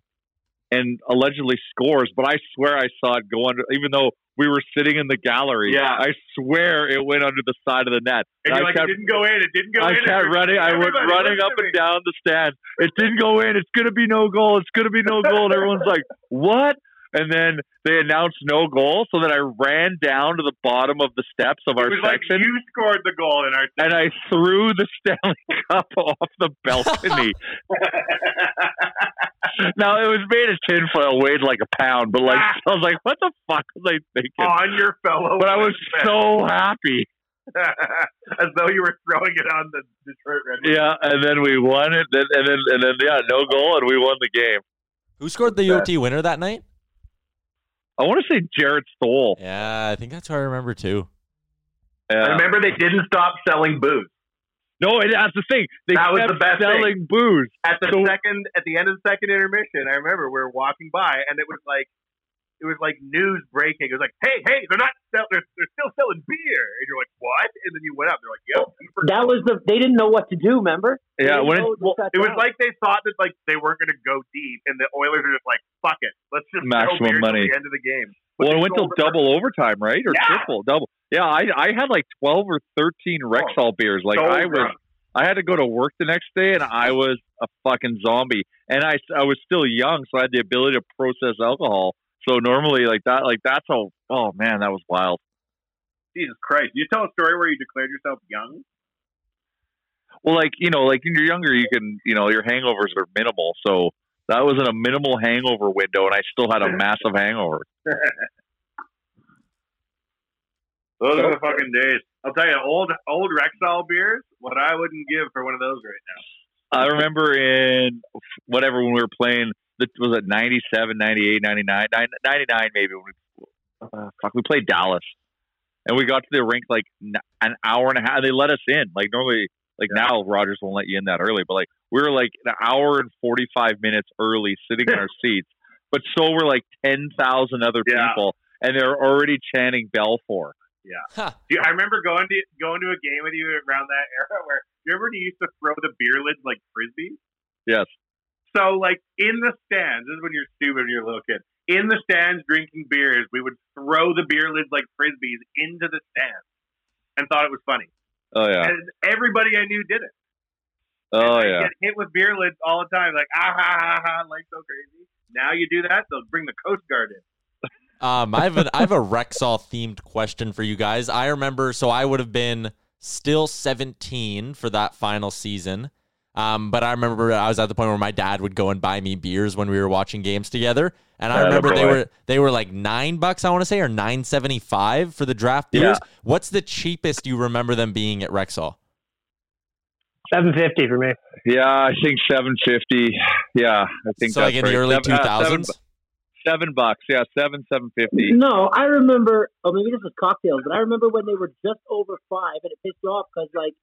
and allegedly scores, but I swear I saw it go under, even though we were sitting in the gallery. Yeah. I swear it went under the side of the net. And you're I like, kept- it didn't go in. It didn't go I in. I kept running. I went running up and down the stand. It didn't go in. It's going to be no goal. It's going to be no goal. And everyone's like, "What?" And then they announced no goal. So then I ran down to the bottom of the steps of It our was like section, you scored the goal in our. and I threw the Stanley Cup off the balcony. now it was made of tinfoil, weighed like a pound, but like ah. I was like, "What the fuck was I thinking?" on your fellow. but I was man. so happy. as though you were throwing it on the Detroit Red Wings. Yeah, and then we won it, and then and then yeah, no goal, and we won the game. Who scored the OT winner that night? I want to say Jarret Stoll. Yeah, I think that's what I remember too. Yeah. I remember they didn't stop selling booze. No, and that's the thing. They that was the best selling thing. booze. At the So- second, at the end of the second intermission, I remember we were walking by, and it was like, it was like news breaking. It was like, hey, hey, they're not, sell- they're, they're still selling beer, and you're like, what? And then you went out. they're like, yep. That was the. They didn't know what to do. Remember? Yeah, when it- Well, it was down. like they thought that like they weren't going to go deep, and the Oilers are just like, "Fuck it, let's just throw Maximum beer till money. the end of the game." Well, they it went till sold it for- double overtime, right, or Yeah. triple, double. Yeah, I I had like twelve or thirteen oh. Rexall beers. Like so I was, drunk. I had to go to work the next day, and I was a fucking zombie. And I I was still young, so I had the ability to process alcohol. So normally, like that, like that's a Oh man, that was wild. Jesus Christ! You tell a story where you declared yourself young. Well, like you know, like when you're younger, you can you know your hangovers are minimal. So that was in a minimal hangover window, and I still had a massive hangover. Those are the fucking days. I'll tell you, old old Rexall beers. What I wouldn't give for one of those right now. I remember in whatever when we were playing, that was it 97, 98, 99, 99 maybe. When we, uh, fuck, we played Dallas, and we got to the rink like an hour and a half. They let us in. Like normally, like now Rogers won't let you in that early, but like we were like an hour and forty five minutes early, sitting in our seats. But so were like ten thousand other Yeah. people, and they're already chanting Belfour. Yeah. Dude, I remember going to going to a game with you around that era where you remember you used to throw the beer lids like frisbees. Yes. So like in the stands, this is when you're stupid when you're a little kid. In the stands drinking beers, we would throw the beer lids like frisbees into the stands and thought it was funny. Oh yeah. And everybody I knew did it. Oh I'd yeah. Get hit with beer lids all the time, like ah ha ha ha, like so crazy. Now you do that, they'll bring the Coast Guard in. Um, I have a, I have a Rexall themed question for you guys. I remember, so I would have been still 17 for that final season. Um, but I remember I was at the point where my dad would go and buy me beers when we were watching games together, and I Atta remember they were they were like nine bucks, I want to say, or nine seventy five for the draft beers. Yeah. What's the cheapest you remember them being at Rexall? Seven fifty for me. Yeah, I think seven fifty. Yeah, I think So like that's in the early two thousands. uh, seven thousands. bu- Seven bucks. Yeah, seven seven fifty. No, I remember. Oh, maybe this was cocktails, but I remember when they were just over five, and it pissed you off because like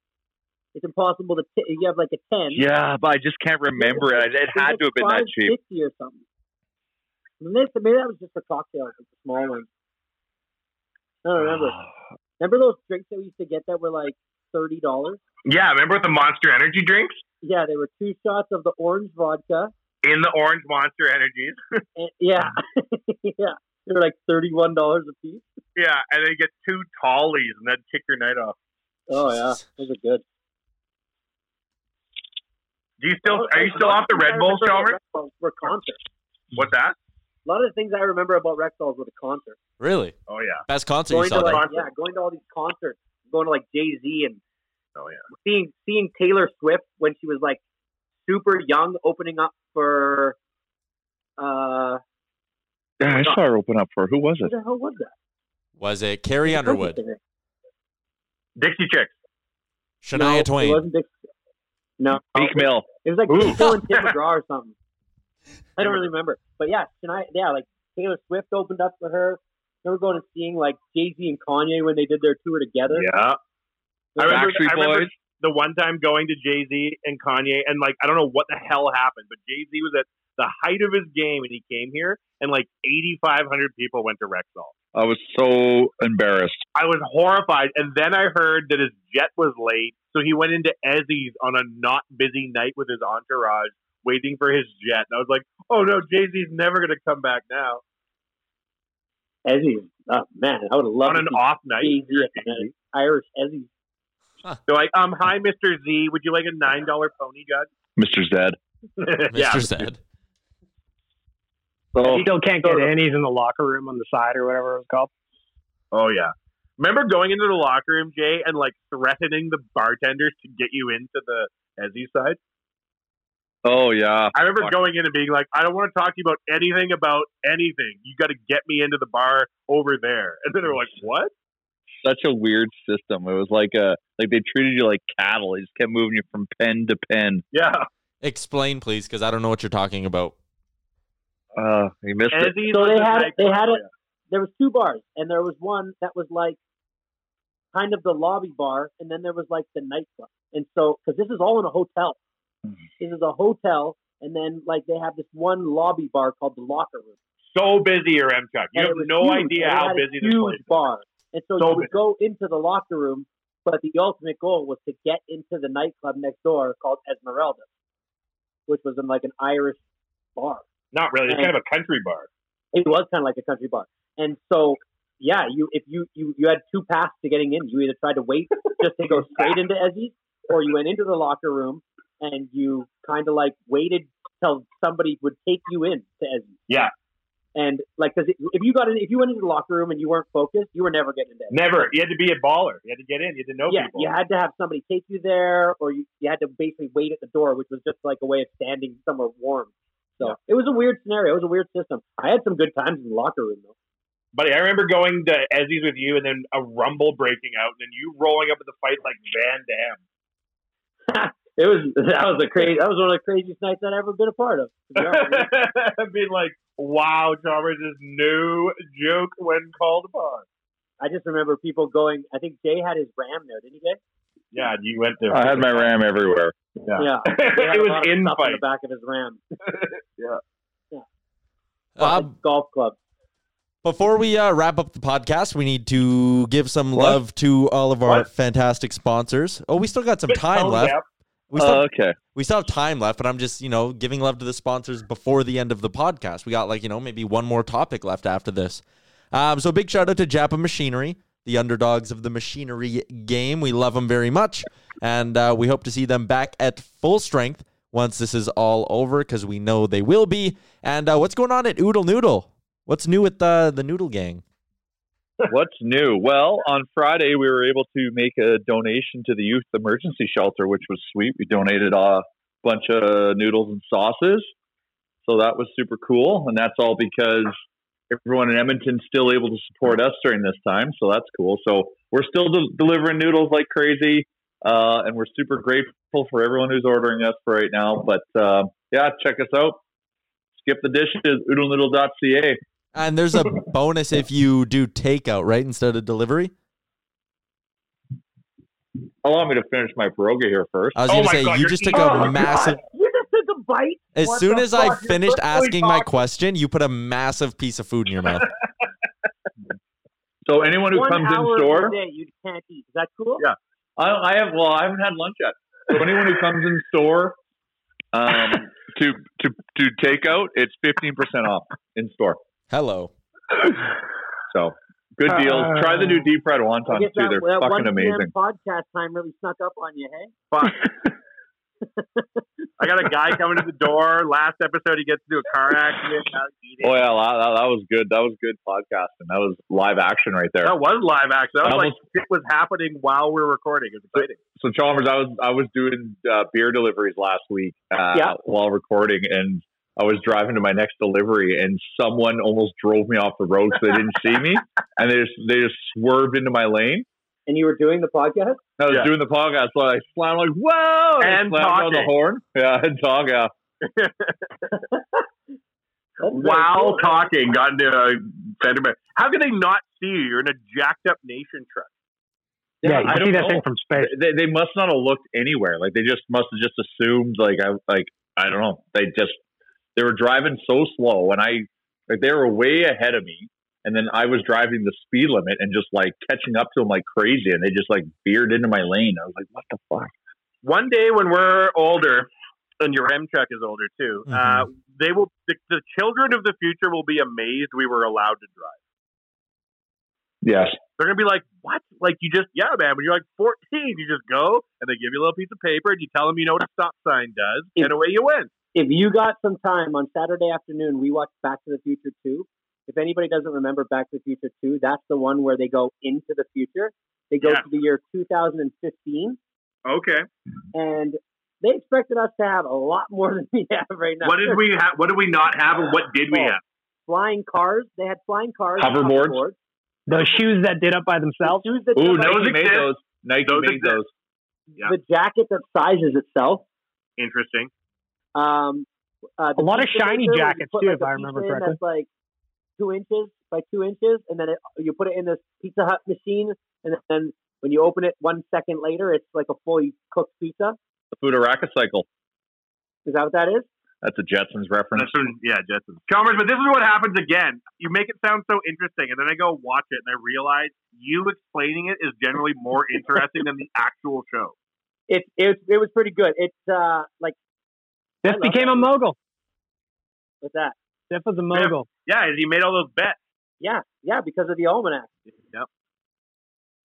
it's impossible to. T- you have like a ten. Yeah, but I just can't remember it. It had to have been that cheap. Fifty or something. This, maybe that was just for cocktails, like the small ones. I don't remember. remember those drinks that we used to get that were like thirty dollars? Yeah, remember with the Monster Energy drinks Yeah, they were two shots of the orange vodka. In the orange Monster Energies? Yeah, yeah, They're like thirty-one dollars a piece. yeah, and then you get two tallies, and that'd kick your night off. Oh yeah, those are good. Do you still oh, are you still off the Red Bull, Chalmers? Were concerts. What's that? A lot of the things I remember about Rexall were the concerts. Really? Oh yeah. Best concert you Going saw to there? like yeah, going to all these concerts, going to like Jay Z and Oh yeah. seeing seeing Taylor Swift when she was like super young, opening up for uh, Yeah, I saw her open up for. Who was who it? the hell was that? Was it Carrie Underwood, Dixie Chicks. Shania no, It Twain? wasn't Dix- no, Meek Mill. It was like Ooh. Meek Mill and Tim McGraw or something. I don't really remember, but yeah, Shania, yeah, like Taylor Swift opened up for her. Remember going and seeing like Jay Z and Kanye when they did their tour together. Yeah. I remember, Backstreet I remember Boys. The one time going to Jay Z and Kanye, and like I don't know what the hell happened, but Jay Z was at the height of his game, and he came here, and like eighty five hundred people went to Rexall. I was so embarrassed. I was horrified, and then I heard that his jet was late, so he went into Ezzy's on a not busy night with his entourage, waiting for his jet. And I was like, "Oh no, Jay Z's never going to come back now." Ezzy, oh man, I would have loved On an to off night, Jay Z Irish Ezzy. They're like, "Um, hi, Mister Z, would you like a nine dollar pony gun?" Mr. Zed. Mr. yeah, Zed. So You still can't get Annie's in the locker room on the side or whatever it was called. Oh yeah. Remember going into the locker room, Jay, and like threatening the bartenders to get you into the Ezzy side? Oh yeah. I remember Fuck. going in and being like, I don't want to talk to you about anything about anything. You got to get me into the bar over there. And then they were like, what? Such a weird system. It was like a like they treated you like cattle. They just kept moving you from pen to pen. Yeah. Explain, please, because I don't know what you're talking about. Uh, you missed it. So they had nightclub, they had it. There was two bars, and there was one that was like kind of the lobby bar, and then there was like the nightclub. And so, because this is all in a hotel, this is a hotel, and then like they have this one lobby bar called the locker room. So busy here, M Chuck. You And have no huge, idea how busy this huge place is. bar. And so, So you would go into the locker room, but the ultimate goal was to get into the nightclub next door called Esmeralda, which was in like an Irish bar. Not really. It's kind of a country bar. It was kind of like a country bar. And so, yeah, you if you you you had two paths to getting in. You either tried to wait just to go straight into Ezzy's, or you went into the locker room and you kind of like waited till somebody would take you in to Ezzy's. Yeah. And like, because if you got in, if you went into the locker room and you weren't focused, you were never getting in Ezzy's. Never. You had to be a baller. You had to get in. You had to know yeah, people. you had to have somebody take you there, or you, you had to basically wait at the door, which was just like a way of standing somewhere warm. So it was a weird scenario. It was a weird system. I had some good times in the locker room though. Buddy, I remember going to Ezzy's with you and then a rumble breaking out and then you rolling up in the fight like Van Damme. It was that was a crazy that was one of the craziest nights I'd ever been a part of. to be honest with you. Being like, wow, Chalmers is no joke when called upon. I just remember people going. I think Jay had his Ram there, didn't he, Jay? Yeah, you went there. I had my ram everywhere. Yeah. Jay had it was in stuff on the back of his Ram. yeah. Uh, golf club. Before we uh, wrap up the podcast, we need to give some love to all of our What? fantastic sponsors. Oh, we still got some time left. deaf. We still, Oh, okay. We still have time left, but I'm just, you know, giving love to the sponsors before the end of the podcast. We got like, you know, maybe one more topic left after this. Um, so big shout out to Japa Machinery, the underdogs of the machinery game. We love them very much, and uh, we hope to see them back at full strength once this is all over, because we know they will be. And uh, what's going on at Oodle Noodle? What's new with the the Noodle Gang? What's new? Well, on Friday we were able to make a donation to the youth emergency shelter, which was sweet. We donated a bunch of noodles and sauces, so that was super cool. And that's all because everyone in Edmonton's still able to support us during this time, so that's cool. So we're still de- delivering noodles like crazy, uh, and we're super grateful for everyone who's ordering us for right now. But uh, yeah, check us out. Skip the dishes, oodlenoodle.ca. And there's a bonus if you do takeout, right, instead of delivery. Allow me to finish my pierogi here first. I was gonna say you just took a massive. You just took a bite. As What soon as I fuck? You're finished literally asking my question, you put a massive piece of food in your mouth. So anyone who One comes in store, a day you can't eat. Is that cool? Yeah. I, I have. Well, I haven't had lunch yet. So anyone who comes in store um, to to to take out, it's fifteen percent off in store. Hello. So good deals. Try the new deep fried I wontons guess too. that, They're that fucking amazing. podcast time really snuck up on you, hey? Fuck. I got a guy coming to the door. Last episode, he gets into a car accident. Now he's eating. Oh yeah, that, that, that was good. That was good podcasting. That was live action right there. That was live action. That was I like almost- shit was happening while we were recording. It was exciting. So Chalmers, I was I was doing uh, beer deliveries last week uh, Yeah. while recording, and I was driving to my next delivery, and someone almost drove me off the road so they didn't see me, and they just they just swerved into my lane. And you were doing the podcast? I was Yeah. doing the podcast, so I slammed like whoa, I And slammed on the horn, yeah, and talk, yeah. While talking, got into a fender bender. How can they not see you? You're in a jacked up nation truck. Yeah, I see that know. Thing from space. They, they must not have looked anywhere. Like they just must have just assumed like I like I don't know. They just they were driving so slow, and I like they were way ahead of me, and then I was driving the speed limit and just like catching up to them like crazy, and they just like veered into my lane. I was like, what the fuck? One day when we're older, and your M truck is older too, uh, they will. The, the children of the future will be amazed we were allowed to drive. Yes. They're gonna be like, "What? Like you just yeah, man? When you're like 14, you just go and they give you a little piece of paper and you tell them you know what a stop sign does, and away you went." If you got some time on Saturday afternoon, we watched Back to the Future 2. If anybody doesn't remember Back to the Future 2, that's the one where they go into the future. They go Yeah. to the year 2015, Okay. and they expected us to have a lot more than we have right now. What did we have? What did we not have, and what did we have? Flying cars. They had flying cars. Hoverboards? hoverboards. Those shoes that did up by themselves. Shoes that Ooh, did up by Nike made themselves. those. Nike Those made exist. those. Yeah. The jacket that sizes itself. Interesting. Um, uh, A lot of shiny maker, where you jackets, put, too, like, if I remember correctly. That's like two inches by two inches, and then it, you put it in this Pizza Hut machine, and then when you open it one second later, it's like a fully cooked pizza. The Futuraka cycle. Is that what that is? That's a Jetsons reference. That's from, yeah, Jetsons. Chalmers, but this is what happens again. You make it sound so interesting, and then I go watch it, and I realize you explaining it is generally more interesting than the actual show. It it it was pretty good. It's uh like This became that. a mogul. what's that? This was a mogul. Yeah, he made all those bets. Yeah, yeah, because of the almanac. Yep.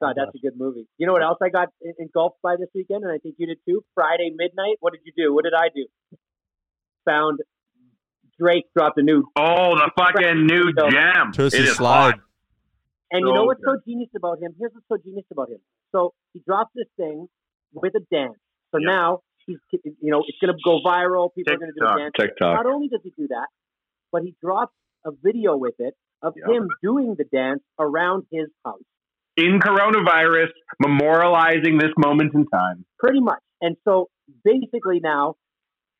God, that's a good movie. You know what else I got engulfed by this weekend, and I think you did too. Friday midnight. What did you do? What did I do? Found Drake dropped a new. Oh, the fucking new So- jam. Tootsie It is Slide. hot. And you know what's good. so genius about him? Here's what's so genius about him. So he dropped this thing with a dance. So Yep. now he's, you know, it's going to go viral. People are going to do a dance. TikTok. Not only does he do that, but he drops a video with it of Yep. him doing the dance around his house. In coronavirus, memorializing this moment in time. pretty much. And so basically now,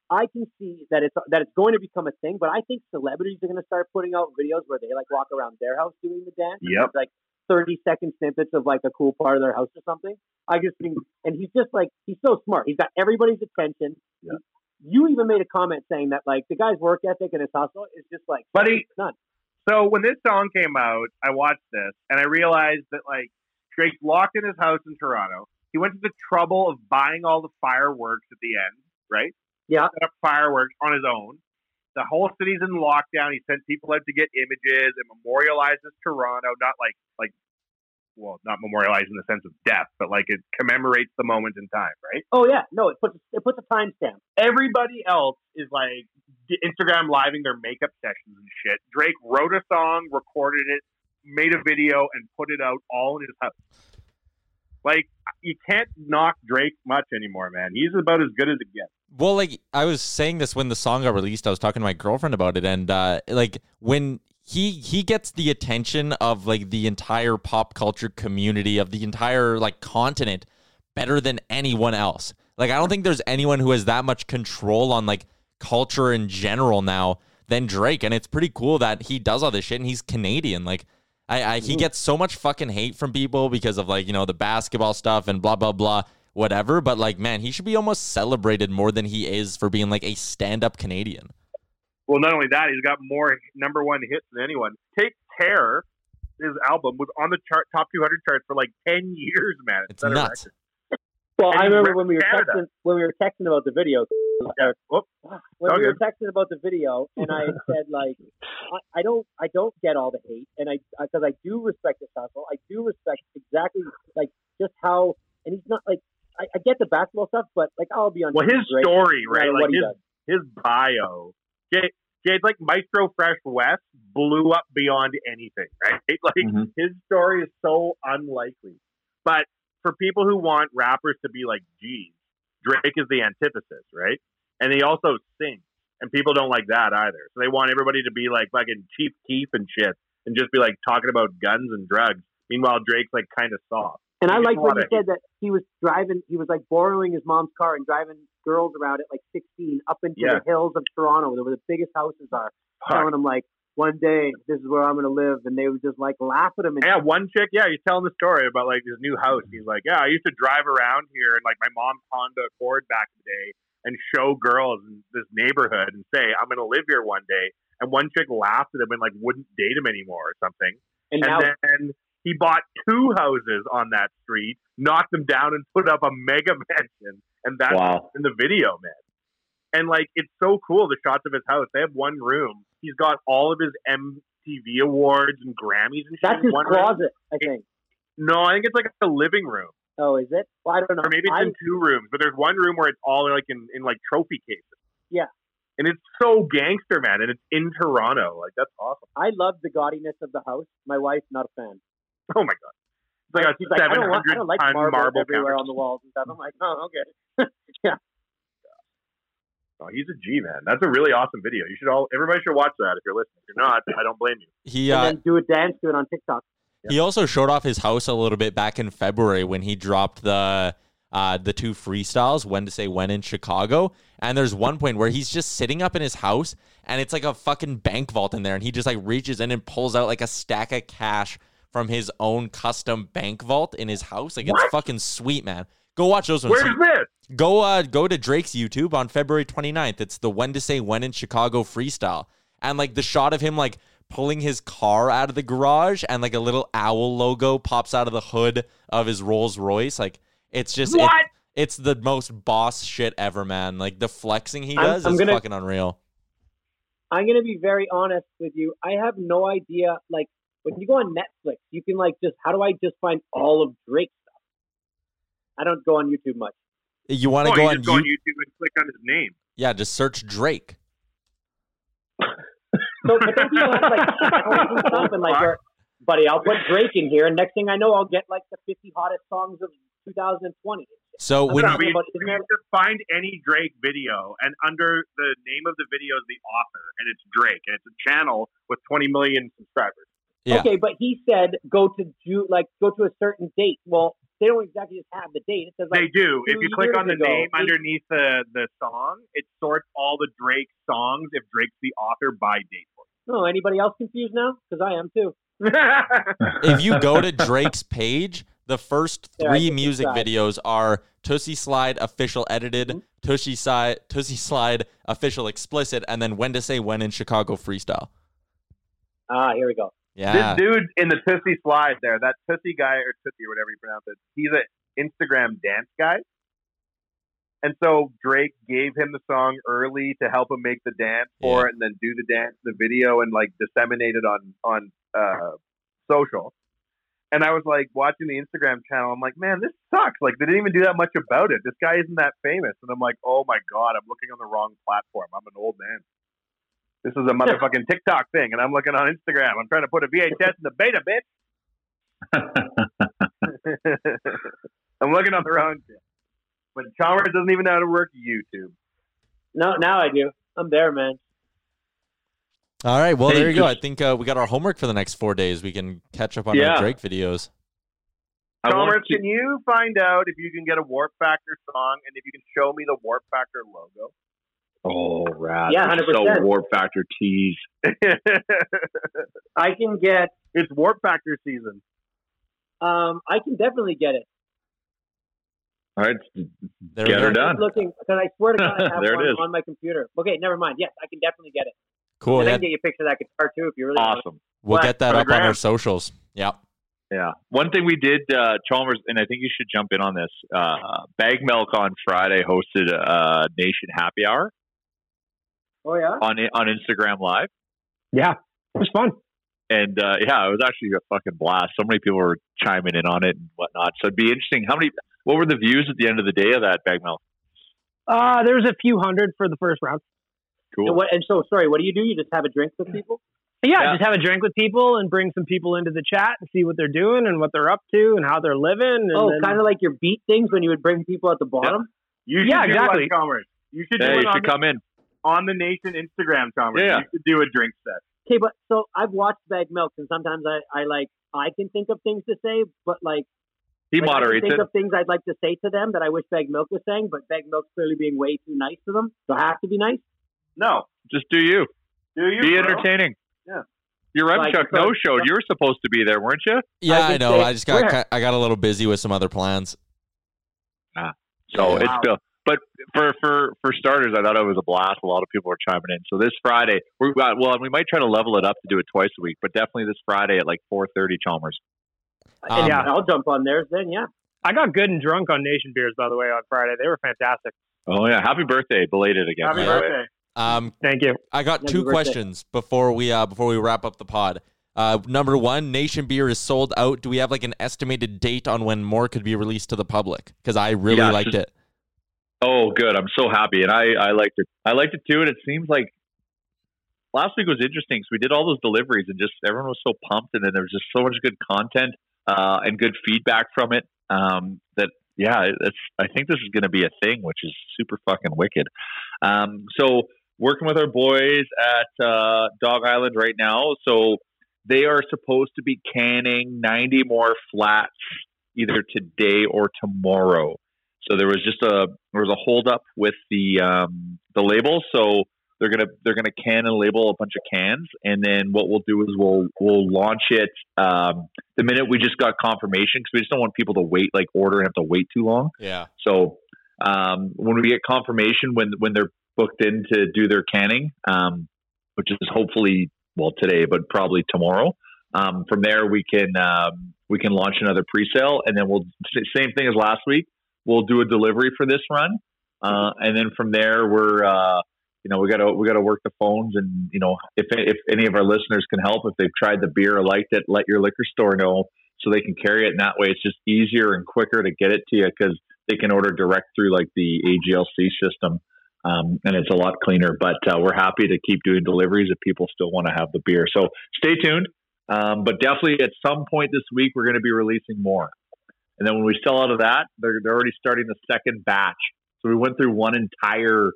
I can see that it's that it's going to become a thing. But I think celebrities are going to start putting out videos where they like walk around their house doing the dance. Yep. Like thirty second snippets of like a cool part of their house or something. I just think, and he's just like he's so smart. He's got everybody's attention. Yeah. You even made a comment saying that like the guy's work ethic and his hustle is just like Buddy, none. So when this song came out, I watched this and I realized that like Drake's locked in his house in Toronto. He went to the trouble of buying all the fireworks at the end, right? Yeah. Set up fireworks on his own. The whole city's in lockdown. He sent people out to get images and memorializes Toronto, not like like well, not memorialized in the sense of death, but like it commemorates the moment in time, right? Oh yeah, no, it puts it puts a timestamp. everybody else is like Instagram living their makeup sessions and shit. Drake wrote a song, recorded it, made a video, and put it out all in his house. Like you can't knock Drake much anymore, man. He's about as good as it gets. Well, like I was saying this when the song got released, I was talking to my girlfriend about it, and uh, like when he he gets the attention of like the entire pop culture community of the entire like continent better than anyone else. Like I don't think there's anyone who has that much control on like culture in general now than Drake, and it's pretty cool that he does all this shit and he's Canadian. Like I, I he gets so much fucking hate from people because of like you know the basketball stuff and blah blah blah whatever. But like man, he should be almost celebrated more than he is for being like a stand up Canadian. Well, not only that, he's got more number one hits than anyone. Take Care, his album was on the chart top 200 charts for like 10 years, man. It's set nuts. Well, And I remember when we were Canada. texting when we were texting about the video. Yeah. Oh, when All we were texting about the video, and I said like, I, I don't, I don't get all the hate, and I because I do respect his hustle. I do respect exactly like just how, and he's not like I, I get the basketball stuff, but like I'll be on. Well, his Drake, story, right? what Like his his bio. Jay, Jay's like Maestro Fresh Wes blew up beyond anything, right? Like Mhm. his story is so unlikely. But for people who want rappers to be like G's, Drake is the antithesis, right? And he also sings, and people don't like that either. So they want everybody to be like fucking Chief Keef and shit, and just be like talking about guns and drugs. Meanwhile, Drake's like kind of soft. And I like when you said that he was driving, he was like borrowing his mom's car and driving girls around at like 16 up into Yeah. the hills of Toronto, where the biggest houses are, Fuck. telling them like, one day this is where I'm going to live, and they would just like laugh at him. And Yeah, one chick, yeah, he's telling the story about like his new house. He's like, Yeah, I used to drive around here and like my mom's Honda Accord back in the day and show girls in this neighborhood and say, I'm gonna live here one day. And one chick laughed at him and like wouldn't date him anymore or something. And And, now- then he bought two houses on that street, knocked them down and put up a mega mansion. And that's Wow. in the video, man. And like it's so cool the shots of his house. They have one room. He's got all of his MTV awards and Grammys and shit. that's his one room. closet, I think. No, I think it's like a living room, Oh, is it? Well, I don't know. or maybe it's I, in two rooms. But there's one room where it's all like in, in like trophy cases, yeah, and it's so gangster, man. And it's in Toronto. Like that's awesome. I love the gaudiness of the house. My wife, not a fan. Oh my god, it's like a She's like, I seven don't, want, I hundred don't like ton marble, marble everywhere counter. on the walls and stuff. I'm like, oh, okay. yeah. Oh, he's a G man. That's a really awesome video. You should all everybody should watch that if you're listening. If you're not, I don't blame you. He And uh, then do a dance to it on TikTok. He also showed off his house a little bit back in February when he dropped the uh, the two freestyles, when to say when in Chicago. And there's one point where he's just sitting up in his house and it's like a fucking bank vault in there. And he just like reaches in and pulls out like a stack of cash from his own custom bank vault in his house. Like it's fucking sweet, man. Go watch those ones. Where's this? Go uh go to Drake's YouTube on February 29th. It's the when to say when in Chicago freestyle. And like the shot of him like pulling his car out of the garage and like a little owl logo pops out of the hood of his Rolls Royce. Like it's just it- it's the most boss shit ever, man. Like the flexing he I'm- does I'm is gonna- fucking unreal. I'm gonna be very honest with you. I have no idea. Like when you go on Netflix, you can like just how do I just find all of Drake's stuff? I don't go on YouTube much. You want to Oh, go you on just go on YouTube and click on his name. Yeah, just search Drake. So, but then people have like songs stuff, and like, where, buddy, I'll put Drake in here, and next thing I know, I'll get like the 50 hottest songs of 2020. So I'm when talking we, about- we have to find any Drake video, and under the name of the video is the author, and it's Drake, and it's a channel with 20 million subscribers. Yeah. Okay, but he said go to Ju- like go to a certain date. Well, they don't exactly just have the date. It says like They do. If you click on the ago. name It- underneath the, the song, it sorts all the Drake songs if Drake's the author by date. Oh, anybody else confused now? Because I am too. if you go to Drake's page, the first three think music videos are Toosie Slide official edited, Mm-hmm. Toosie Slide Toosie Slide official explicit, and then when to say when in Chicago freestyle. Ah, here we go. Yeah. This dude in the Tootsie slide there, that Tootsie guy or Tootsie or whatever you pronounce it, he's an Instagram dance guy. And so Drake gave him the song early to help him make the dance for it and then do the dance, the video and like disseminate it on on uh social. And I was like watching the Instagram channel, I'm like, man, this sucks. Like they didn't even do that much about it. This guy isn't that famous. And I'm like, oh my god, I'm looking on the wrong platform. I'm an old man. This is a motherfucking TikTok thing, and I'm looking on Instagram. I'm trying to put a VHS in the beta, bitch. I'm looking on the wrong shit. But Chalmers doesn't even know how to work YouTube. No, now I do. I'm there, man. All right. Well, Hey, there you go. I think uh, we got our homework for the next four days. We can catch up on Yeah. our Drake videos. I Chalmers, to- can you find out if you can get a Warp Factor song and if you can show me the Warp Factor logo? Oh, rad. Yeah, This is So 100%. Warp Factor tease. I can get. it's Warp Factor season. Um, I can definitely get it. All right, There get her done. Looking, because I swear to God, I have There one is. on my computer. Okay, never mind. Yes, I can definitely get it. Cool. and I can get you a picture of that guitar too if you really want. Awesome. we'll What? get that up on our socials. Yeah. Yeah. One thing we did, uh, Chalmers, and I think you should jump in on this. Uh, Bag Milk on Friday hosted a Nation Happy Hour Oh yeah. on on Instagram Live, Yeah, it was fun. and uh, yeah, it was actually a fucking blast. So many people were chiming in on it and whatnot. So it'd be interesting. How many? What were the views at the end of the day of that Bag Milk? Uh, there was a few hundred for the first round. Cool. And what? And so, sorry. What do you do? You just have a drink with people? Yeah, Yeah. just have a drink with people and bring some people into the chat and see what they're doing and what they're up to and how they're living. And Oh, then- kind of like your beat things when you would bring people at the bottom. You should Yeah, do exactly. one, You should Hey, do you it on should the, come in. On the Nation Instagram, Chalmers. Yeah. You should do a drink set. Okay, but so I've watched Bag Milk, and sometimes I, I like I can think of things to say, but like He like, I can moderates think it. of things I'd like to say to them that I wish Bag Milk was saying, but Bag Milk's clearly being way too nice to them. So I have to be nice. No. Just do you. Do you? Be bro? entertaining. Yeah. Your Rev Like, Chuck so- no showed. You were supposed to be there, weren't you? Yeah, I, can know. say- I just got Where? I got a little busy with some other plans. Ah, So Yeah. it's Wow. still. But for for for starters, I thought it was a blast. A lot of people were chiming in. So this Friday, we got well, we might try to level it up to do it twice a week, but definitely this Friday at like four thirty, Chalmers. Um, yeah. I'll jump on theirs then. Yeah. I got good and drunk on Nation beers, by the way, on Friday. They were fantastic. Oh yeah, happy birthday, belated again. Happy by way. birthday. Um, Thank you. I got Happy two birthday. questions before we uh before we wrap up the pod. Uh, number one, Nation Beer is sold out. Do we have like an estimated date on when more could be released to the public? Because I really Yeah, liked just- it. Oh, good. I'm so happy, and I I liked it. I liked it too, and it seems like last week was interesting because we did all those deliveries, and just everyone was so pumped, and then there was just so much good content uh, and good feedback from it. Um, that yeah, it's. I think this is going to be a thing, which is super fucking wicked. Um, so working with our boys at uh, Dog Island right now. So they are supposed to be canning 90 more flats either today or tomorrow. So there was just a there was a holdup with the um, the label. So they're gonna they're gonna can and label a bunch of cans, and then what we'll do is we'll we'll launch it um, the minute we just got confirmation because we just don't want people to wait like order and have to wait too long. Yeah. So um, when we get confirmation when when they're booked in to do their canning, um, which is hopefully well today, but probably tomorrow. Um, from there, we can um, we can launch another pre-sale, and then we'll same thing as last week. We'll do a delivery for this run, uh, and then from there, we're uh, you know we got to we got to work the phones, and you know if if any of our listeners can help, if they've tried the beer or liked it, let your liquor store know so they can carry it. And that way, it's just easier and quicker to get it to you because they can order direct through like the AGLC system. Um, and it's a lot cleaner. But uh, we're happy to keep doing deliveries if people still want to have the beer. So stay tuned. Um, but definitely at some point this week, we're going to be releasing more. And then when we sell out of that, they're, they're already starting the second batch. So we went through one entire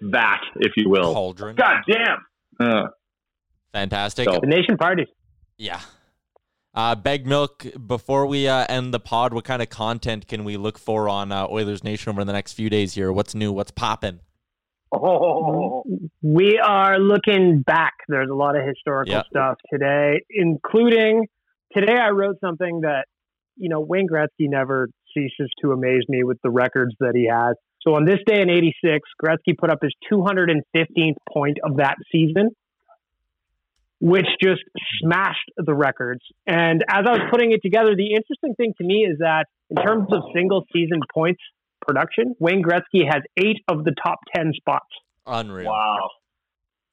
vat, if you will. Cauldron. God damn. Uh, Fantastic. So- The nation party. Yeah. Uh, Bag Milk, before we uh, end the pod, what kind of content can we look for on uh, Oilers Nation over the next few days here? What's new? What's popping? Oh, We are looking back. There's a lot of historical Yeah. stuff today, including today I wrote something that, you know, Wayne Gretzky never ceases to amaze me with the records that he has. So on this day in 86, Gretzky put up his 215th point of that season, which just smashed the records. And as I was putting it together, the interesting thing to me is that in terms of single season points production, Wayne Gretzky has eight of the top 10 spots Unreal. wow.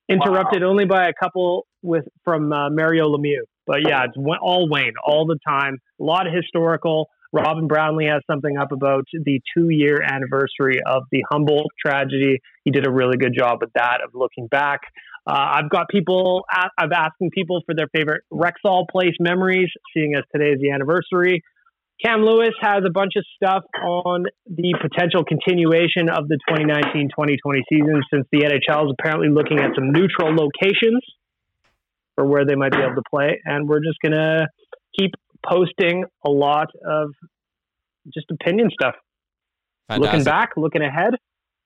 interrupted only by a couple with from uh, Mario Lemieux. But yeah, it's all Wayne all the time. A lot of historical. Robin Brownlee has something up about the two-year anniversary of the Humboldt tragedy. He did a really good job with that of looking back. Uh, I've got people. I've asking people for their favorite Rexall Place memories, seeing as today is the anniversary. Cam Lewis has a bunch of stuff on the potential continuation of the 2019-2020 season since the NHL is apparently looking at some neutral locations for where they might be able to play. And we're just going to keep posting a lot of just opinion stuff. Fantastic. Looking back, looking ahead,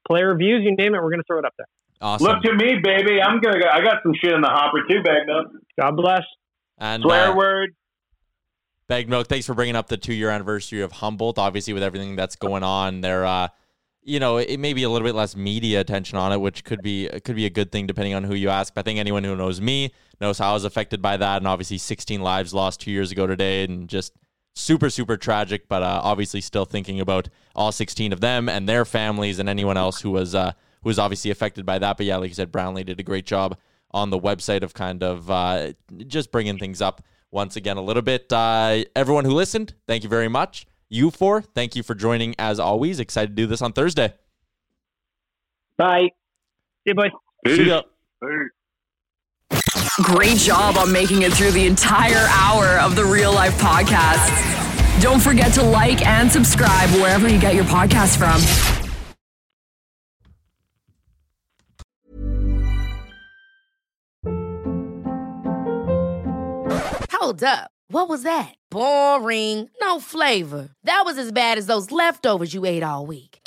player reviews, you name it, we're going to throw it up there. Awesome. Look to me, baby. I'm gonna. I got some shit in the hopper too, back up. God bless. and Swear uh, word. Bag Milk, thanks for bringing up the two year anniversary of Humboldt. Obviously, with everything that's going on, there, uh, you know, it may be a little bit less media attention on it, which could be could be a good thing depending on who you ask. But I think anyone who knows me knows how I was affected by that, and obviously, 16 lives lost two years ago today, and just super super tragic. But uh, obviously, still thinking about all 16 of them and their families and anyone else who was uh, who was obviously affected by that. But yeah, like you said, Brownlee did a great job on the website of kind of uh, just bringing things up once again a little bit. Uh, everyone who listened, thank you very much. You four, thank you for joining as always. Excited to do this on Thursday. Bye. See you, boys. See ya. Great job on making it through the entire hour of the Real Life Podcast. Don't forget to like and subscribe wherever you get your podcast from. Hold up. What was that? Boring. No flavor. That was as bad as those leftovers you ate all week.